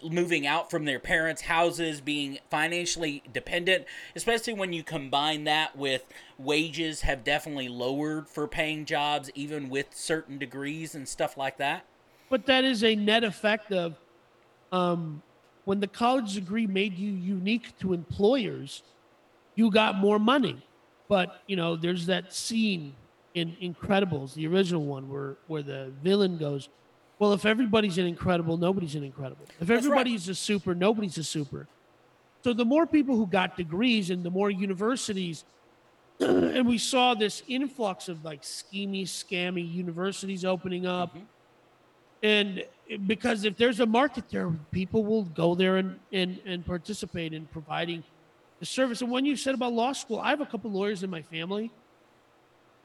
moving out from their parents' houses, being financially dependent, especially when you combine that with wages have definitely lowered for paying jobs, even with certain degrees and stuff like that. but that is a net effect of um when the college degree made you unique to employers, you got more money. But you know, there's that scene in Incredibles, the original one, where where the villain goes, "Well, if everybody's an incredible, nobody's an incredible. If right. everybody's a super, nobody's a super." So the more people who got degrees and the more universities, and we saw this influx of like schemy, scammy universities opening up. Mm-hmm. And because if there's a market there, people will go there and, and, and participate in providing the service. And when you said about law school, I have a couple lawyers in my family,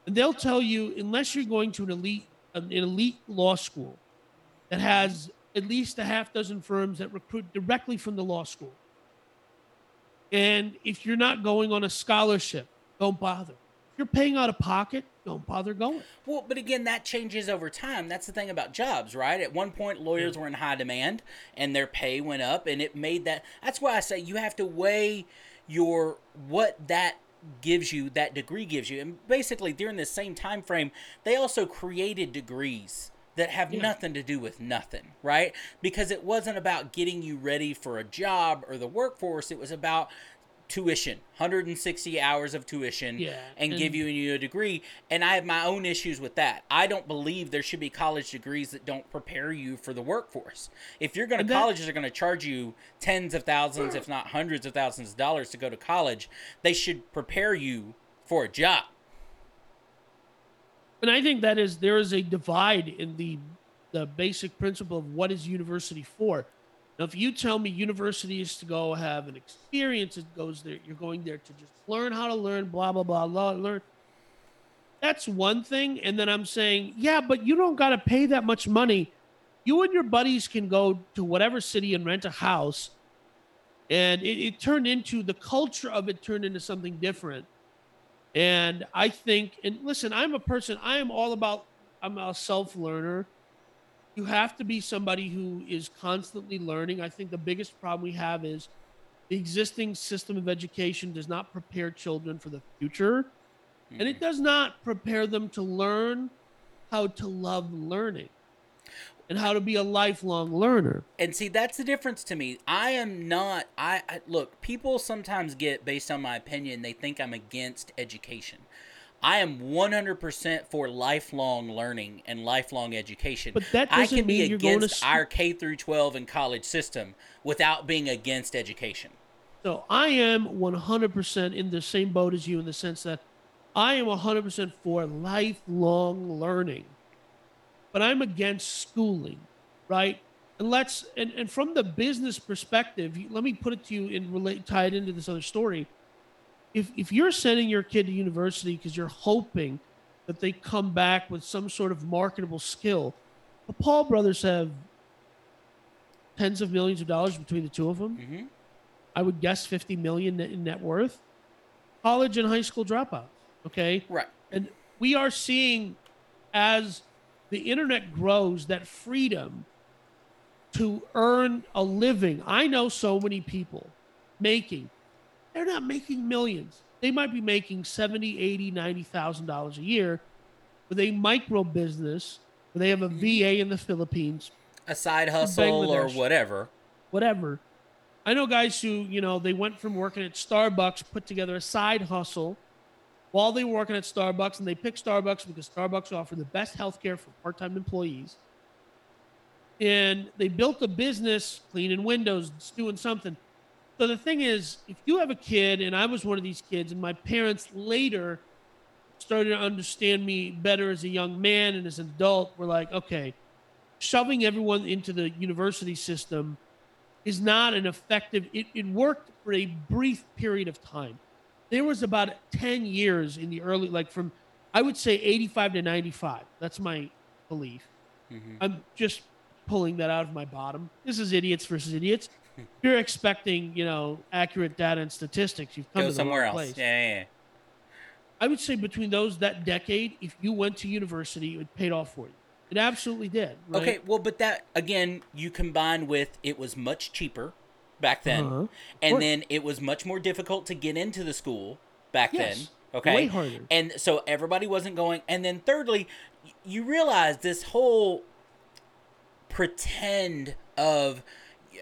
and they'll tell you unless you're going to an elite an elite law school that has at least a half dozen firms that recruit directly from the law school. And if you're not going on a scholarship, don't bother. If you're paying out of pocket, don't bother going. Well, but again, that changes over time. That's the thing about jobs, right? At one point, lawyers were in high demand and their pay went up, and it made that. That's why I say you have to weigh your what that gives you that degree gives you. And basically during this same time frame they also created degrees that have Yeah. nothing to do with nothing right? Because it wasn't about getting you ready for a job or the workforce. It was about tuition 160 hours of tuition Yeah, and, and- giving you a degree. And i have my own issues with that. I don't believe there should be college degrees that don't prepare you for the workforce. If you're going to colleges are going to charge you tens of thousands if not hundreds of thousands of dollars to go to college they should prepare you for a job. And I think that is there is a divide in the the basic principle of what is university for. Now, if you tell me university is to go have an experience, it goes there. You're going there to just learn how to learn, blah blah blah, blah learn. That's one thing. And then I'm saying, yeah, but you don't got to pay that much money. You and your buddies can go to whatever city and rent a house. And it, it turned into the culture of it turned into something different. And I think, and listen, I'm a person, I am all about, I'm a self learner. You have to be somebody who is constantly learning. I think the biggest problem we have is the existing system of education does not prepare children for the future. And it mm-hmm. does not prepare them to learn how to love learning and how to be a lifelong learner. And see, that's the difference to me. I am not. I, I look. People sometimes get based on my opinion. They think I'm against education. I am 100% for lifelong learning and lifelong education. But that I doesn't can be mean you're going to against our K through 12 and college system without being against education. So I am 100% in the same boat as you in the sense that I am 100% for lifelong learning, but I'm against schooling, right? And let's and, and from the business perspective, let me put it to you and relate tie it into this other story. If if you're sending your kid to university because you're hoping that they come back with some sort of marketable skill, the Paul brothers have tens of millions of dollars between the two of them. Mhm. I would guess 50 million in net worth. College and high school dropouts. Okay. Right. And we are seeing as the internet grows that freedom to earn a living. I know so many people making, they're not making millions. They might be making 70, 80, 90,000 dollars a year with a micro business where they have a VA in the Philippines, A side hustle or whatever. whatever. I know guys who, you know, they went from working at Starbucks, put together a side hustle while they were working at Starbucks, and they picked Starbucks because Starbucks offered the best healthcare for part time employees. And they built a business cleaning windows, doing something. So the thing is, if you have a kid, and I was one of these kids, and my parents later started to understand me better as a young man and as an adult, were like, okay, shoving everyone into the university system is not an effective it, it worked for a brief period of time. There was about 10 years in the early like from i would say 85 to 95 that's my belief. Mhm. i'm just pulling that out of my bottom. This is idiots versus idiots you're expecting you know accurate data and statistics you've come Go to the somewhere else. place Yeah, yeah, yeah. i would say between those that decade if you went to university it paid off for you it absolutely did right? Okay, well, but that again, you combine with it was much cheaper back then, Uh-huh. and then it was much more difficult to get into the school back Yes, then. Okay, way harder. and so everybody wasn't going. And then thirdly, you realize this whole pretend of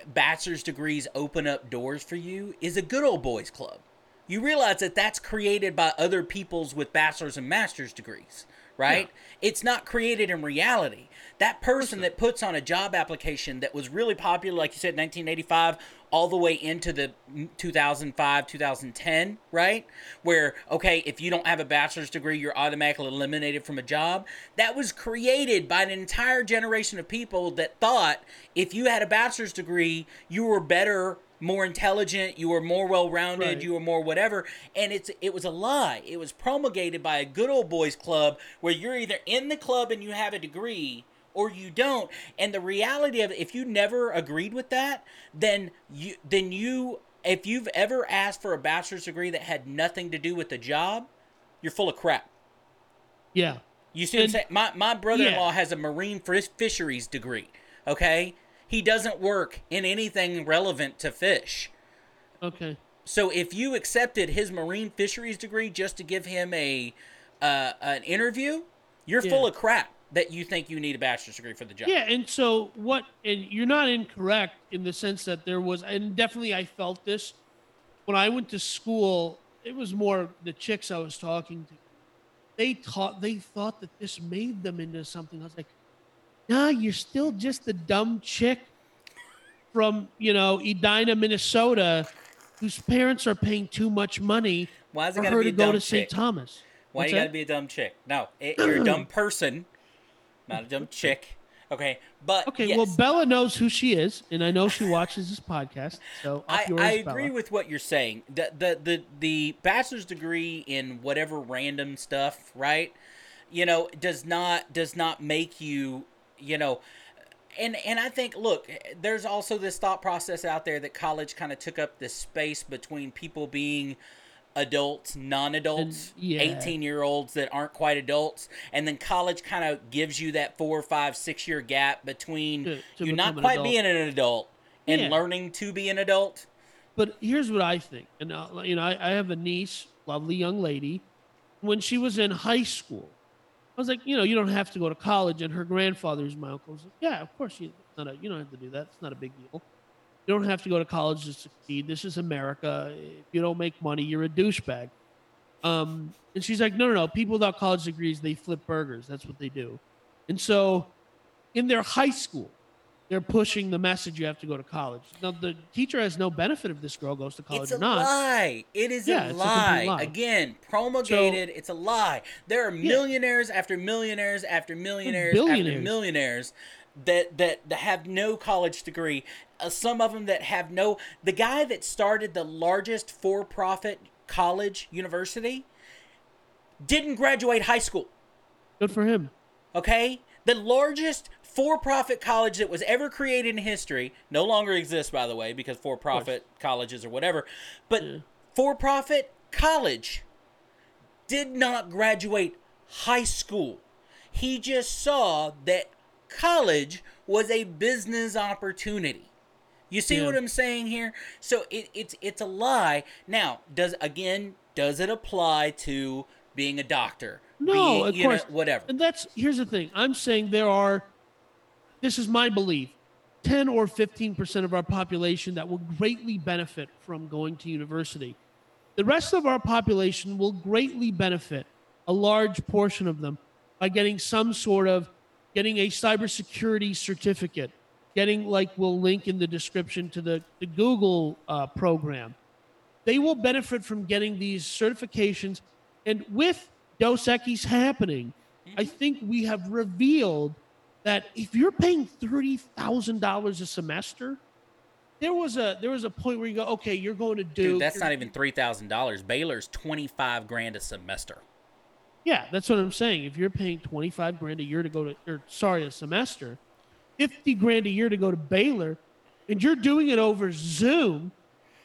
bachelor's degrees open up doors for you is a good old boys club. You realize that that's created by other people's with bachelor's and master's degrees, right? It's not created in reality. That person that puts on a job application that was really popular, like you said, 1985, all the way into the 2005, 2010, right? Where, okay, if you don't have a bachelor's degree, you're automatically eliminated from a job. That was created by an entire generation of people that thought if you had a bachelor's degree, you were better more intelligent, you were more well-rounded, Right. you were more whatever, and it's it was a lie. It was promulgated by a good old boys club where you're either in the club and you have a degree or you don't. And the reality of it, if you never agreed with that, then you then you if you've ever asked for a bachelor's degree that had nothing to do with the job, you're full of crap. Yeah. You see what I'm And- saying? My my brother-in-law has a marine fisheries degree. Okay, he doesn't work in anything relevant to fish. Okay. So if you accepted his marine fisheries degree just to give him a uh, an interview, you're full of crap that you think you need a bachelor's degree for the job. Yeah, and so what? And you're not incorrect in the sense that there was, and definitely I felt this when I went to school. It was more the chicks I was talking to. They taught. They thought that this made them into something. I was like, Nah, you're still just a dumb chick from you know Edina, Minnesota, whose parents are paying too much money Why is it for her be to go to St. Thomas. Why What's you gotta be a dumb chick? No, it, you're a dumb person, not a dumb chick. Okay, but Okay, yes, well, Bella knows who she is, and I know she watches this podcast. So I, yours, I agree Bella. with what you're saying. The, the the the bachelor's degree in whatever random stuff, right? You know, does not does not make you, you know, and and I think look, there's also this thought process out there that college kind of took up this space between people being adults, non-adults, And- yeah. 18 year olds that aren't quite adults, and then college kind of gives you that four, five, six year gap between To- to you not an quite being an adult and Yeah. learning to be an adult. But here's what I think, and uh, you know, I, I have a niece, lovely young lady. When she was in high school, I was like, you know, you don't have to go to college, and her grandfather's my uncle. Was like, yeah, of course you. Not a, you don't have to do that. It's not a big deal. You don't have to go to college to succeed. This is America. If you don't make money, you're a douchebag. Um, and she's like, no, no, no. People without college degrees, they flip burgers. That's what they do. And so, in their high school, they're pushing the message you have to go to college. Now, the teacher has no benefit if this girl goes to college It's or a not. lie. It is Yeah, a, it's a lie. lie. Again, promulgated. it's a lie. There are millionaires after millionaires after millionaires after millionaires that, that that have no college degree. Uh, some of them that have no. The guy that started the largest for-profit college university didn't graduate high school. Good for him. Okay? The largest for profit college that was ever created in history no longer exists, by the way, because for profit colleges or whatever. But Yeah. for profit college did not graduate high school. He just saw that college was a business opportunity. You see Yeah. what I'm saying here? So it, it's it's a lie. Now, does again does it apply to being a doctor? No, being, of you know, course. whatever. And that's here's the thing. I'm saying there are. This is my belief. 10 or 15 percent of our population that will greatly benefit from going to university. The rest of our population will greatly benefit, a large portion of them, by getting some sort of getting a cybersecurity certificate, getting like we'll link in the description to the, the Google uh, program. They will benefit from getting these certifications. And with Dos Equis happening, I think we have revealed that if you're paying thirty thousand dollars a semester, there was a there was a point where you go, okay, you're going to do Dude, that's not even three thousand dollars. Baylor's twenty five grand a semester. Yeah, that's what I'm saying. If you're paying 25 grand a year to go to, or sorry, a semester, 50 grand a year to go to Baylor, and you're doing it over Zoom.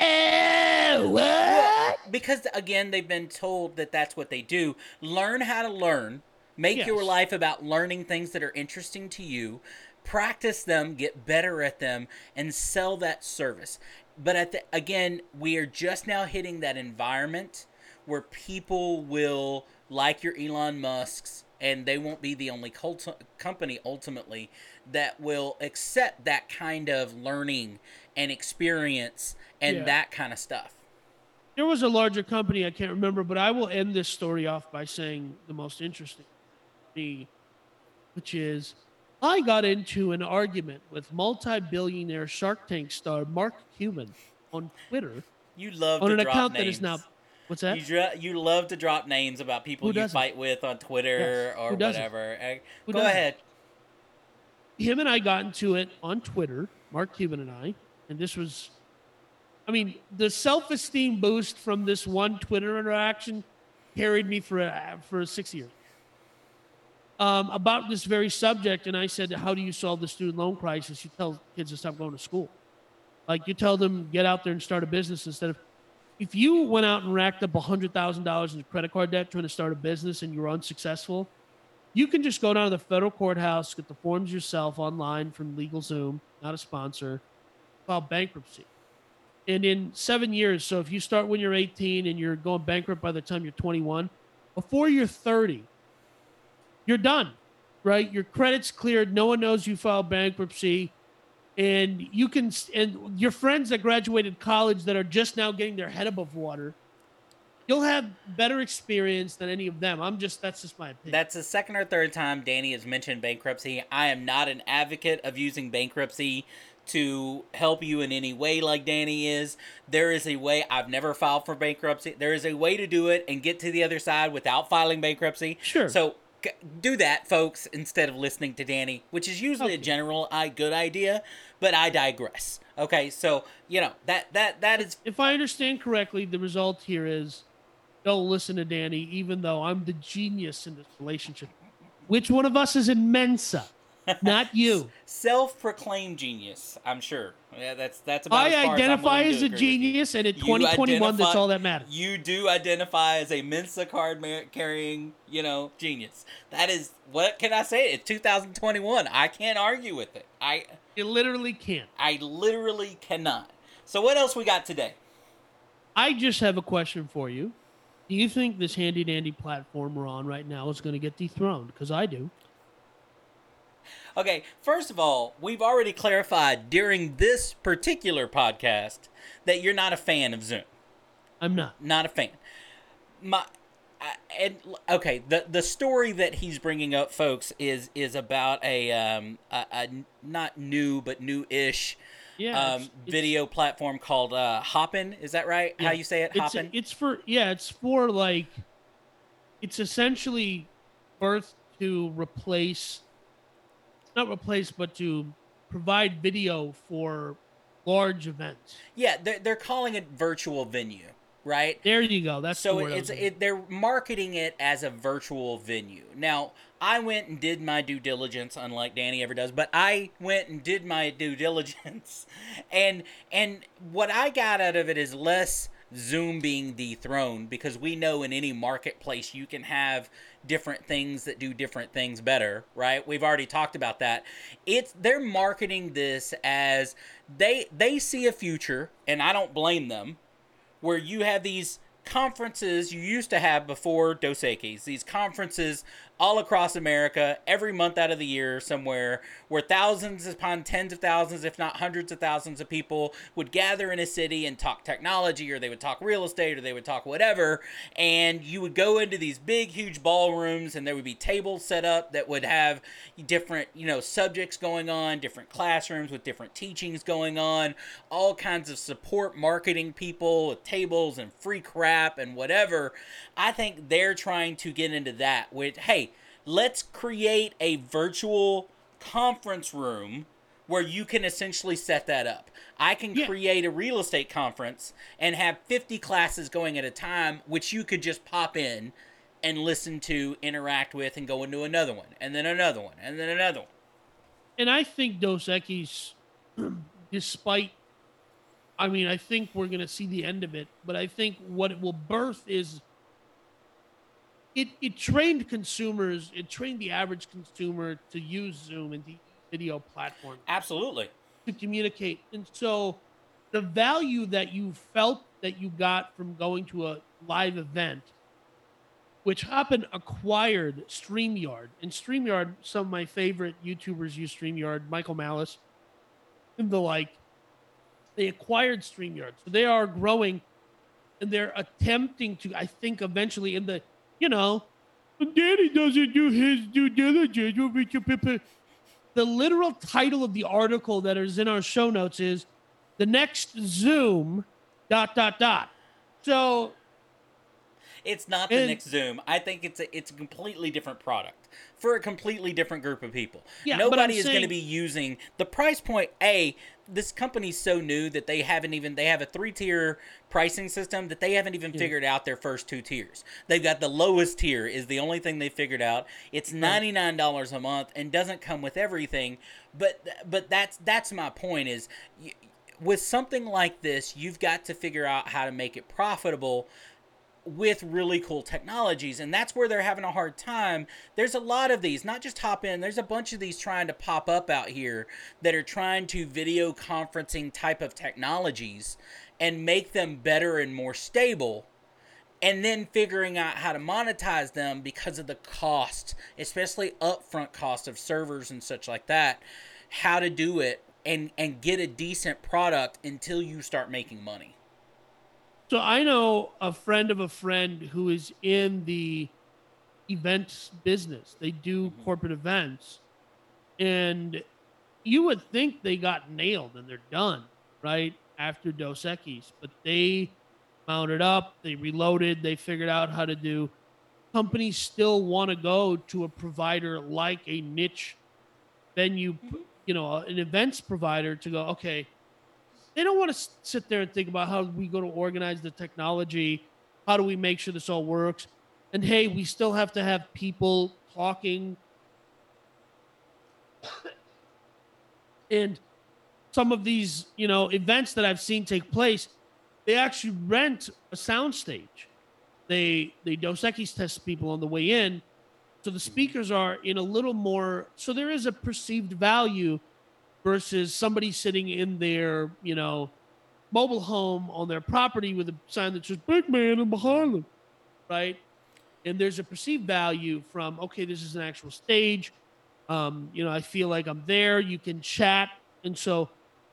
Eh, what? Because again, they've been told that that's what they do. Learn how to learn. Make your life about learning things that are interesting to you. Practice them, get better at them, and sell that service. But at the, again, we are just now hitting that environment where people will, like your Elon Musk's, and they won't be the only cult- company ultimately that will accept that kind of learning and experience and Yeah. that kind of stuff. There was a larger company I can't remember, but I will end this story off by saying the most interesting me, which is I got into an argument with multi-billionaire Shark Tank star Mark Cuban on Twitter You love on an account names. that is now what's that? You, you love to drop names about people you fight with on Twitter Yes. or whatever. Eh, Who Go doesn't? ahead. him and I got into it on Twitter, Mark Cuban and I, and this was, I mean, the self-esteem boost from this one Twitter interaction carried me for uh, for six years. Um, about this very subject, and I said, "How do you solve the student loan crisis? You tell kids to stop going to school, like you tell them get out there and start a business instead of." If you went out and racked up hundred thousand dollars in credit card debt trying to start a business and you were unsuccessful, you can just go down to the federal courthouse, get the forms yourself online from LegalZoom, not a sponsor, file bankruptcy. And in seven years, so if you start when you're 18 and you're going bankrupt by the time you're 21, before you're 30, you're done, right? Your credit's cleared. No one knows you filed bankruptcy. And you can, and your friends that graduated college that are just now getting their head above water, you'll have better experience than any of them. I'm just, that's just my opinion. That's the second or third time Danny has mentioned bankruptcy. I am not an advocate of using bankruptcy to help you in any way like Danny is. There is a way, I've never filed for bankruptcy. There is a way to do it and get to the other side without filing bankruptcy. Sure. So do that, folks, instead of listening to Danny, which is usually a general I good idea, but I digress. Okay, so you know that that that is if I understand correctly, the result here is don't listen to Danny, even though I'm the genius in this relationship. Which one of us is in Mensa? Not you. self-proclaimed genius. I'm sure. Yeah, that's that's about. as I far identify as, as a agree with you. genius, and in You 2021, that's all that matters. You do identify as a Mensa card carrying, you know, genius. That is what can I say? It's 2021. I can't argue with it. I You literally can't. I literally cannot. So what else we got today? I just have a question for you. Do you think this handy dandy platform we're on right now is going to get dethroned? Because I do. Okay, first of all, we've already clarified during this particular podcast that you're not a fan of Zoom. I'm not. not a fan. My I- and okay, the the story that he's bringing up, folks, is is about a um a, a not new but new-ish Yeah. um it's- it's- video platform called uh Hopin. Is that right? How you say it? it's, Hopin. it's for yeah it's for like it's essentially birth to replace not replace but to provide video for large events yeah, they're they're calling it virtual venue, right? there you go that's the so it's it, they're marketing it as a virtual venue. Now, I went and did my due diligence, unlike Danny ever does. But I went and did my due diligence, and and what I got out of it is less Zoom being dethroned because we know in any marketplace you can have different things that do different things better, right? We've already talked about that. It's they're marketing this as they they see a future, and I don't blame them where you have these conferences you used to have before Dos Equis, these conferences all across America every month out of the year somewhere where thousands upon tens of thousands, if not hundreds of thousands of people would gather in a city and talk technology or they would talk real estate or they would talk whatever. And you would go into these big, huge ballrooms and there would be tables set up that would have different, you know, subjects going on, different classrooms with different teachings going on, all kinds of support marketing people with tables and free crap and whatever. I think they're trying to get into that with, hey, let's create a virtual conference room where you can essentially set that up. I can Yeah. create a real estate conference and have 50 classes going at a time, which you could just pop in and listen to, interact with, and go into another one, and then another one, and then another one. and I think Dos Equis despite I mean I think we're going to see the end of it but I think what it will birth is it it trained consumers it trained the average consumer to use Zoom and the video platform Absolutely. to communicate. And so the value that you felt that you got from going to a live event which Hopin acquired StreamYard. And StreamYard, some of my favorite YouTubers use StreamYard, Michael Malice and the like. They acquired StreamYard. So they are growing and they're attempting to, I think, eventually in the, you know, Daddy doesn't do his due diligence. The literal title of the article that is in our show notes is the next Zoom dot dot dot. So it's not the And- next Zoom. I think it's a it's a completely different product for a completely different group of people. Yeah, Nobody is going to be using the price point. A this company's so new that they haven't even they have a three tier pricing system that they haven't even figured out their first two tiers. They've got the lowest tier is the only thing they figured out. It's ninety nine dollars a month and doesn't come with everything. But but that's that's my point is. y with something like this, you've got to figure out how to make it profitable with really cool technologies and that's where they're having a hard time. There's a lot of these not just Hopin there's a bunch of these trying to pop up out here that are trying to video conferencing type of technologies and make them better and more stable and then figuring out how to monetize them because of the cost especially upfront cost of servers and such like that how to do it and and get a decent product until you start making money So I know a friend of a friend who is in the events business. They do mm-hmm. corporate events. And you would think they got nailed and they're done, right? After Dos Equis. But they mounted up, they reloaded, they figured out how to do. Companies still want to go to a provider like a niche venue, mm-hmm. you know, an events provider to go, okay, they don't want to sit there and think about how we go to organize the technology how do we make sure this all works and hey we still have to have people talking. And some of these you know events that i've seen take place they actually rent a soundstage. They they dos Equis test people on the way in. So the hmm. speakers are in a little more so there is a perceived value versus somebody sitting in their, you know, mobile home on their property with a sign that says "Big Man in behind them," right? And there's a perceived value from okay, this is an actual stage. Um, you know, I feel like I'm there. You can chat, and so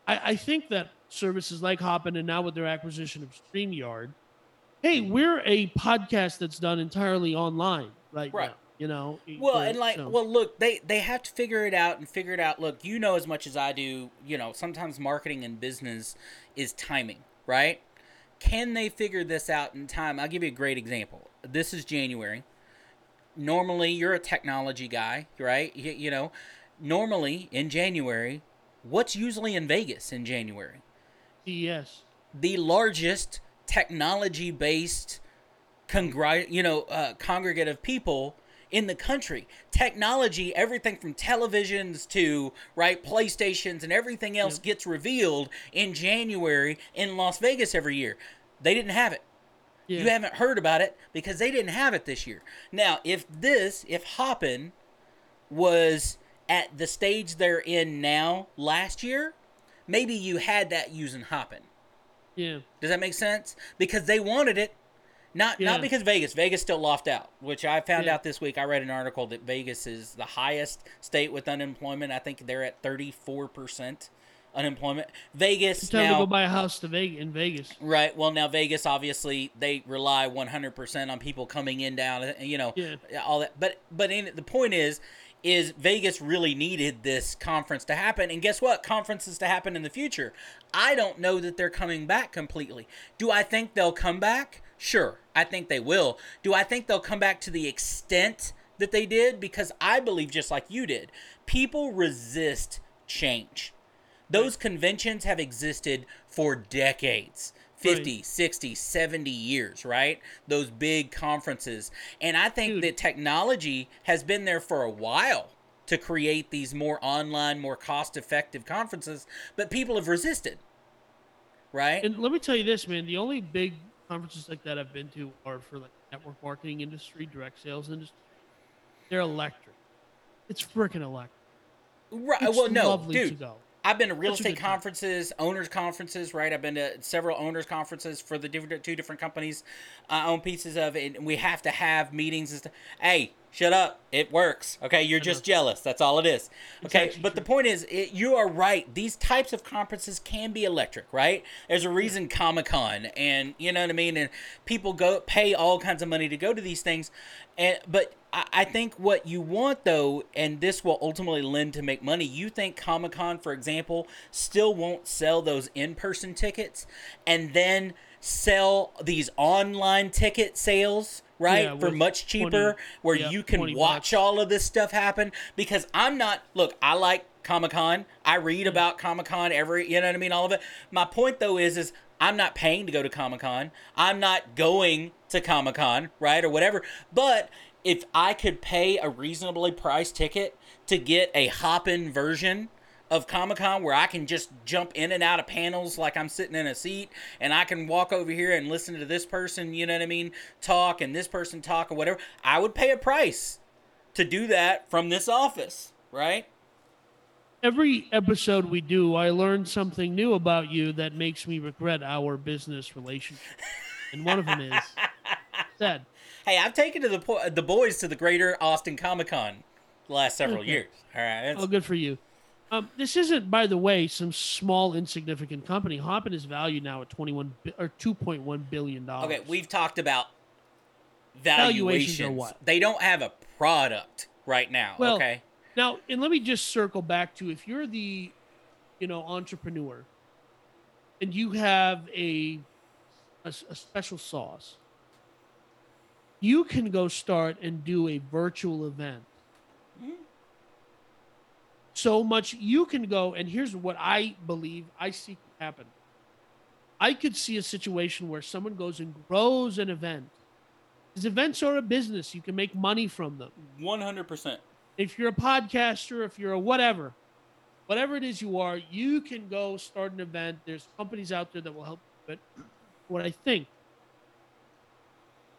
I, I think that services like Hopin and now with their acquisition of StreamYard, hey, we're a podcast that's done entirely online right, Right. now. You know, Well, and like, So- well, look, they they have to figure it out and figure it out. Look, you know as much as I do. You know, sometimes marketing and business is timing, right? Can they figure this out in time? I'll give you a great example. This is January. Normally, you're a technology guy, right? You, you know, normally in January, what's usually in Vegas in January? yes, the largest technology-based congr- you know uh, congregate of people in the country technology everything from televisions to right playstations and everything else gets revealed in january in las vegas every year they didn't have it yeah. you haven't heard about it because they didn't have it this year. Now, if this, if Hopin was at the stage they're in now last year, maybe you had that using Hopin. yeah. Does that make sense? Because they wanted it. Not Yeah. not because Vegas. Vegas still loft out, which I found Yeah. out this week. I read an article that Vegas is the highest state with unemployment. I think they're at 34% unemployment. Vegas It's time now to go buy a house to Vegas in Vegas. Right. Well, now Vegas obviously they rely 100% on people coming in down, you know, Yeah. all that. But but in, the point is is Vegas really needed this conference to happen and guess what? Conferences to happen in the future. I don't know that they're coming back completely. Do I think they'll come back? Sure. I think they will. Do I think they'll come back to the extent that they did because I believe just like you did. People resist change. Those conventions have existed for decades 50, 60, 70 years, right? Those big conferences. And I think Dude. that technology has been there for a while to create these more online, more cost effective conferences, but people have resisted, right? And let me tell you this, man. The only big conferences like that I've been to are for like network marketing industry, direct sales industry. They're electric. It's freaking electric. right. It's Well, no, lovely to dude. I've been to real estate conferences, owners conferences, right? I've been to several owners conferences for the different two different companies I own pieces of, it. and we have to have meetings and stuff. Hey, shut up! It works. Okay, you're just jealous. That's all it is. Okay, but the point is, it, you are right. These types of conferences can be electric, right? There's a reason Comic Con, and you know what I mean, and people go pay all kinds of money to go to these things, and but I, I think what you want though, and this will ultimately lend to make money. You think Comic Con, for example, still won't sell those in-person tickets, and then sell these online ticket sales, right, Yeah, for much 20 cheaper, where yep, you can watch bucks. all of this stuff happen. Because I'm not. Look, I like Comic Con. I read about Comic Con every. You know what I mean? All of it. My point though is, is I'm not paying to go to Comic Con. I'm not going to Comic Con, right, or whatever. But if I could pay a reasonably priced ticket to get a Hopin version of Comic Con where I can just jump in and out of panels like I'm sitting in a seat and I can walk over here and listen to this person, you know what I mean, talk and this person talk or whatever, I would pay a price to do that from this office, right? Every episode we do, I learn something new about you that makes me regret our business relationship. And one of them is said, Hey, I've taken to the po- the boys to the Greater Austin Comic Con the last several Okay. years. All right, that's- "Oh, good for you." Um, this isn't, by the way, some small insignificant company. Hopin is valued now at twenty-one bi- or two point one billion dollars. Okay, we've talked about Valuations valuations. what? They don't have a product right now. Well, okay. Now, and let me just circle back to if you're the, you know, entrepreneur, and you have a, a special sauce, you can go start and do a virtual event. Mm-hmm. So much you can go, and here's what I believe I see happen. I could see a situation where someone goes and grows an event. These events are a business. You can make money from them One hundred percent. if you're a podcaster, if you're a whatever, whatever it is you are, you can go start an event. There's companies out there that will help. But what I think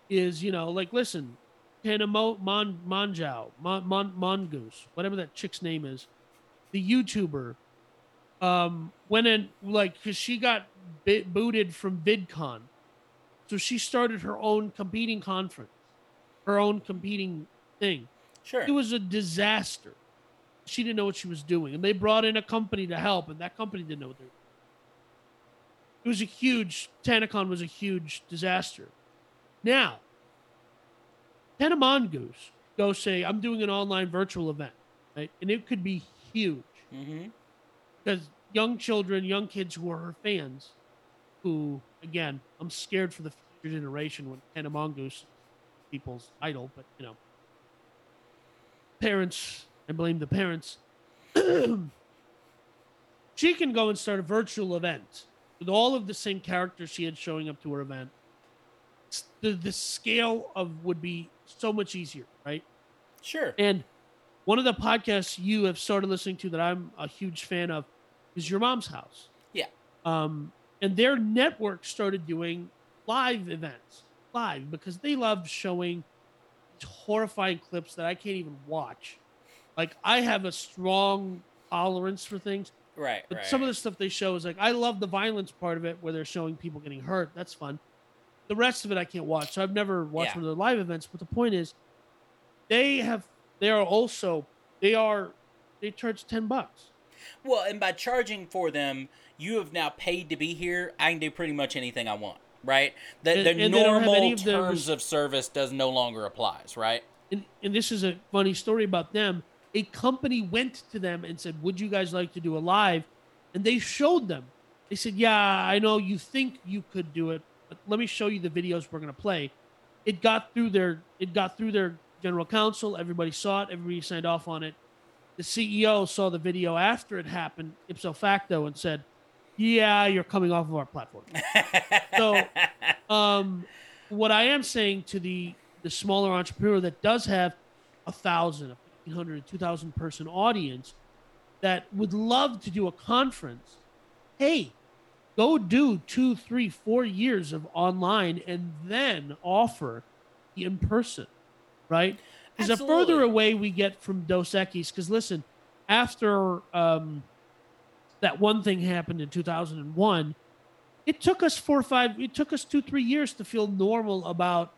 is, you know, like listen, Hannah Mo, Mon Monjao, Mon, Mon Mongoose, whatever that chick's name is, the YouTuber, um, went in like because she got bit, booted from VidCon, so she started her own competing conference, her own competing thing Sure. it was a disaster. She didn't know what she was doing, and they brought in a company to help, and that company didn't know what they were. doing. It was a huge Tanacon was a huge disaster. Now, Tana Mongoose go say, "I'm doing an online virtual event," right? And it could be huge mm-hmm. because young children, young kids who are her fans, who again, I'm scared for the future generation when Tana Mongoose, people's idol, but you know, parents, I blame the parents. she can go and start a virtual event with all of the same characters she had showing up to her event. The the scale of would be so much easier, right? Sure. And one of the podcasts you have started listening to that I'm a huge fan of is Your Mom's House. Yeah. Um, and their network started doing live events, live, because they love showing horrifying clips that I can't even watch. Like, I have a strong tolerance for things, Right. but right. some of the stuff they show is like, I love the violence part of it where they're showing people getting hurt. That's fun. The rest of it I can't watch. So I've never watched Yeah. one of their live events. But the point is, they have, they are also, they are, they charge 10 bucks. Well, and by charging for them, you have now paid to be here. I can do pretty much anything I want, right? The, And- the and they don't have normal of the terms res- of service does no longer applies, right? and, and this is a funny story about them. A company went to them and said, "Would you guys like to do a live?" And they showed them. They said, "Yeah, I know you think you could do it, let me show you the videos we're going to play." It got through their it got through their general counsel. Everybody saw it. Everybody signed off on it. The CEO saw the video after it happened, ipso facto, and said, "Yeah, you're coming off of our platform." so um, what I am saying to the the smaller entrepreneur that does have a thousand, a hundred, two thousand person audience that would love to do a conference, hey, go do two, three, four years of online and then offer the in person, right? Because the further away we get from Dos Equis, because listen, after um, that one thing happened in 2001, it took us four or five, it took us two, three years to feel normal about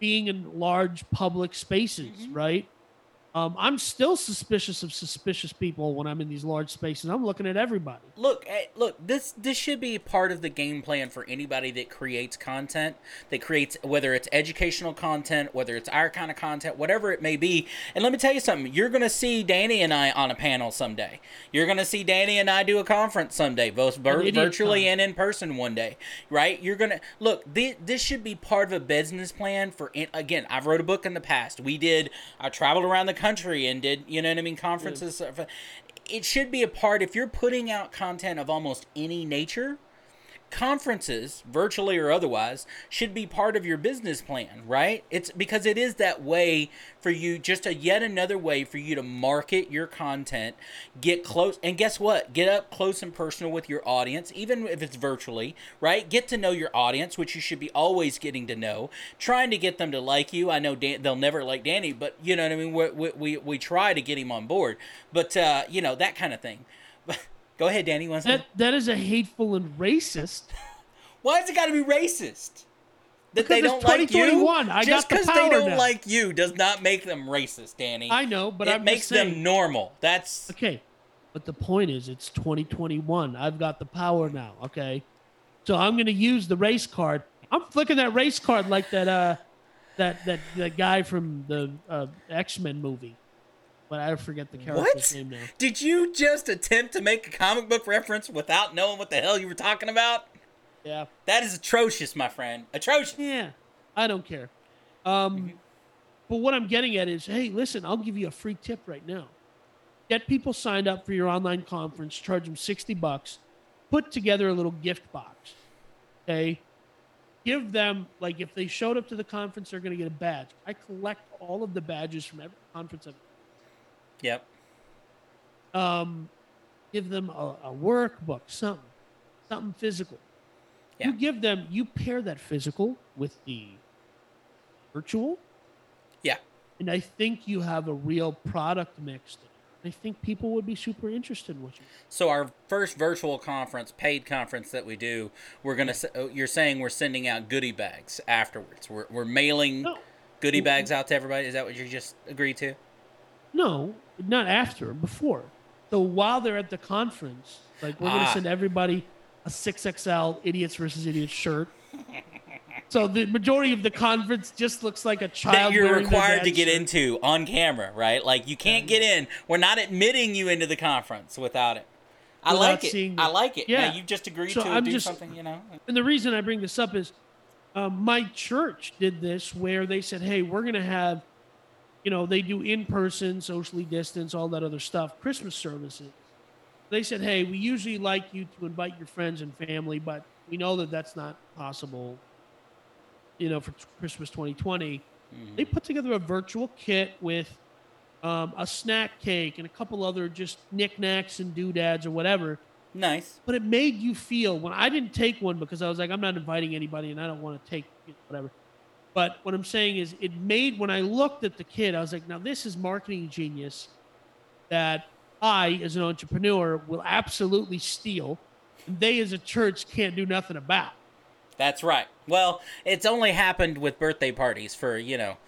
being in large public spaces, Mhm. right? Um, I'm still suspicious of suspicious people when I'm in these large spaces. I'm looking at everybody. Look, eh, look. This this should be part of the game plan for anybody that creates content. That creates whether it's educational content, whether it's our kind of content, whatever it may be. And let me tell you something. You're gonna see Danny and I on a panel someday. You're gonna see Danny and I do a conference someday, both vir- virtually con. and in person one day. Right? You're gonna look. This, this should be part of a business plan for. Again, I've wrote a book in the past. We did. I traveled around the country and did you know what I mean conferences. Uh, it should be a part if you're putting out content of almost any nature. Conferences, virtually or otherwise, should be part of your business plan, right? It's because it is that way for you, just a yet another way for you to market your content, get close, and guess what? Get up close and personal with your audience, even if it's virtually, right? Get to know your audience, which you should be always getting to know, trying to get them to like you. I know Dan, they'll never like Danny, but you know what I mean. We we, we, try to get him on board, but uh, you know that kind of thing. Go ahead, Danny. Once That that is a hateful and racist. why has it got to be racist? That Because they don't like you. 2021. I Just because the they don't now. like you does not make them racist, Danny. I know, but it I'm makes saying, them normal. That's Okay. But the point is, it's 2021. I've got the power now. Okay. So I'm going to use the race card. I'm flicking that race card like that, uh, that, that, that guy from the uh, X Men movie. But I forget the character's what? name now. Did you just attempt to make a comic book reference without knowing what the hell you were talking about? Yeah. That is atrocious, my friend. Atrocious. Yeah. I don't care. Um, Mm-hmm. But what I'm getting at is hey, listen, I'll give you a free tip right now. Get people signed up for your online conference, charge them 60 bucks, put together a little gift box. Okay. Give them, like, if they showed up to the conference, they're going to get a badge. I collect all of the badges from every conference I've Yep. um, give them a, a workbook, something, something physical. Yeah. You give them, you pair that physical with the virtual, Yeah. and I think you have a real product mix. I think people would be super interested in what you. So our first virtual conference, paid conference that we do, we're gonna. oh, You're saying we're sending out goodie bags afterwards. We're we're mailing No, goodie bags out to everybody. Is that what you just agreed to? No, not after, before. So while they're at the conference, like we're Ah. gonna send everybody a six XL Idiots versus Idiots shirt. So the majority of the conference just looks like a child that you're wearing their required to dad's get shirt. into on camera, right? Like you can't get in. We're not admitting you into the conference without it. I Without like it. seeing I like it. Yeah. Yeah, you've just agreed So to I'm do just- something, you know. And the reason I bring this up is um, my church did this where they said, hey, we're going to have, you know, they do in person, socially distance, all that other stuff, Christmas services. They said, hey, we usually like you to invite your friends and family, but we know that that's not possible, you know, for t- Christmas 2020. They put together a virtual kit with um, a snack cake and a couple other just knickknacks and doodads or whatever Nice. but it made you feel when I didn't take one because I was like, I'm not inviting anybody and I don't want to take you know, whatever. But what I'm saying is, it made when I looked at the kid, I was like, now this is marketing genius that I, as an entrepreneur, will absolutely steal. And they, as a church, can't do nothing about. That's right. Well, it's only happened with birthday parties for you know,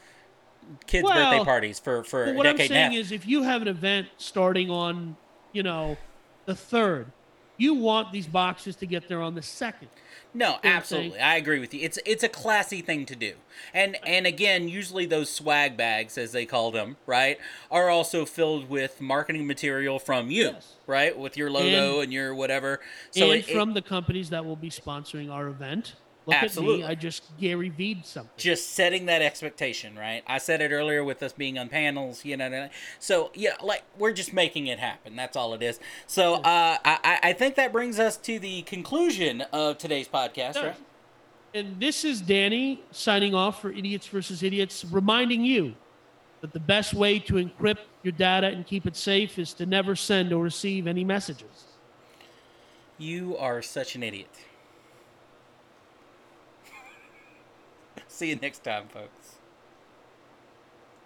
kids' Well, birthday parties for for what I'm decade saying half. is, if you have an event starting on, you know, the third, you want these boxes to get there on the second. No, absolutely. I agree with you. It's it's a classy thing to do. And and again, usually those swag bags as they call them, right, are also filled with marketing material from you, Yes. right? With your logo and, And- your whatever. So and it, it- from the companies that will be sponsoring our event. Look Absolutely. at me. I just Gary V'd something. just setting that expectation, right? I said it earlier with us being on panels, you know. So yeah, like we're just making it happen. That's all it is. So uh, I I- I think that brings us to the conclusion of today's podcast, right? And this is Danny signing off for Idiots versus Idiots, reminding you that the best way to encrypt your data and keep it safe is to never send or receive any messages. You are such an idiot. See you next time, folks.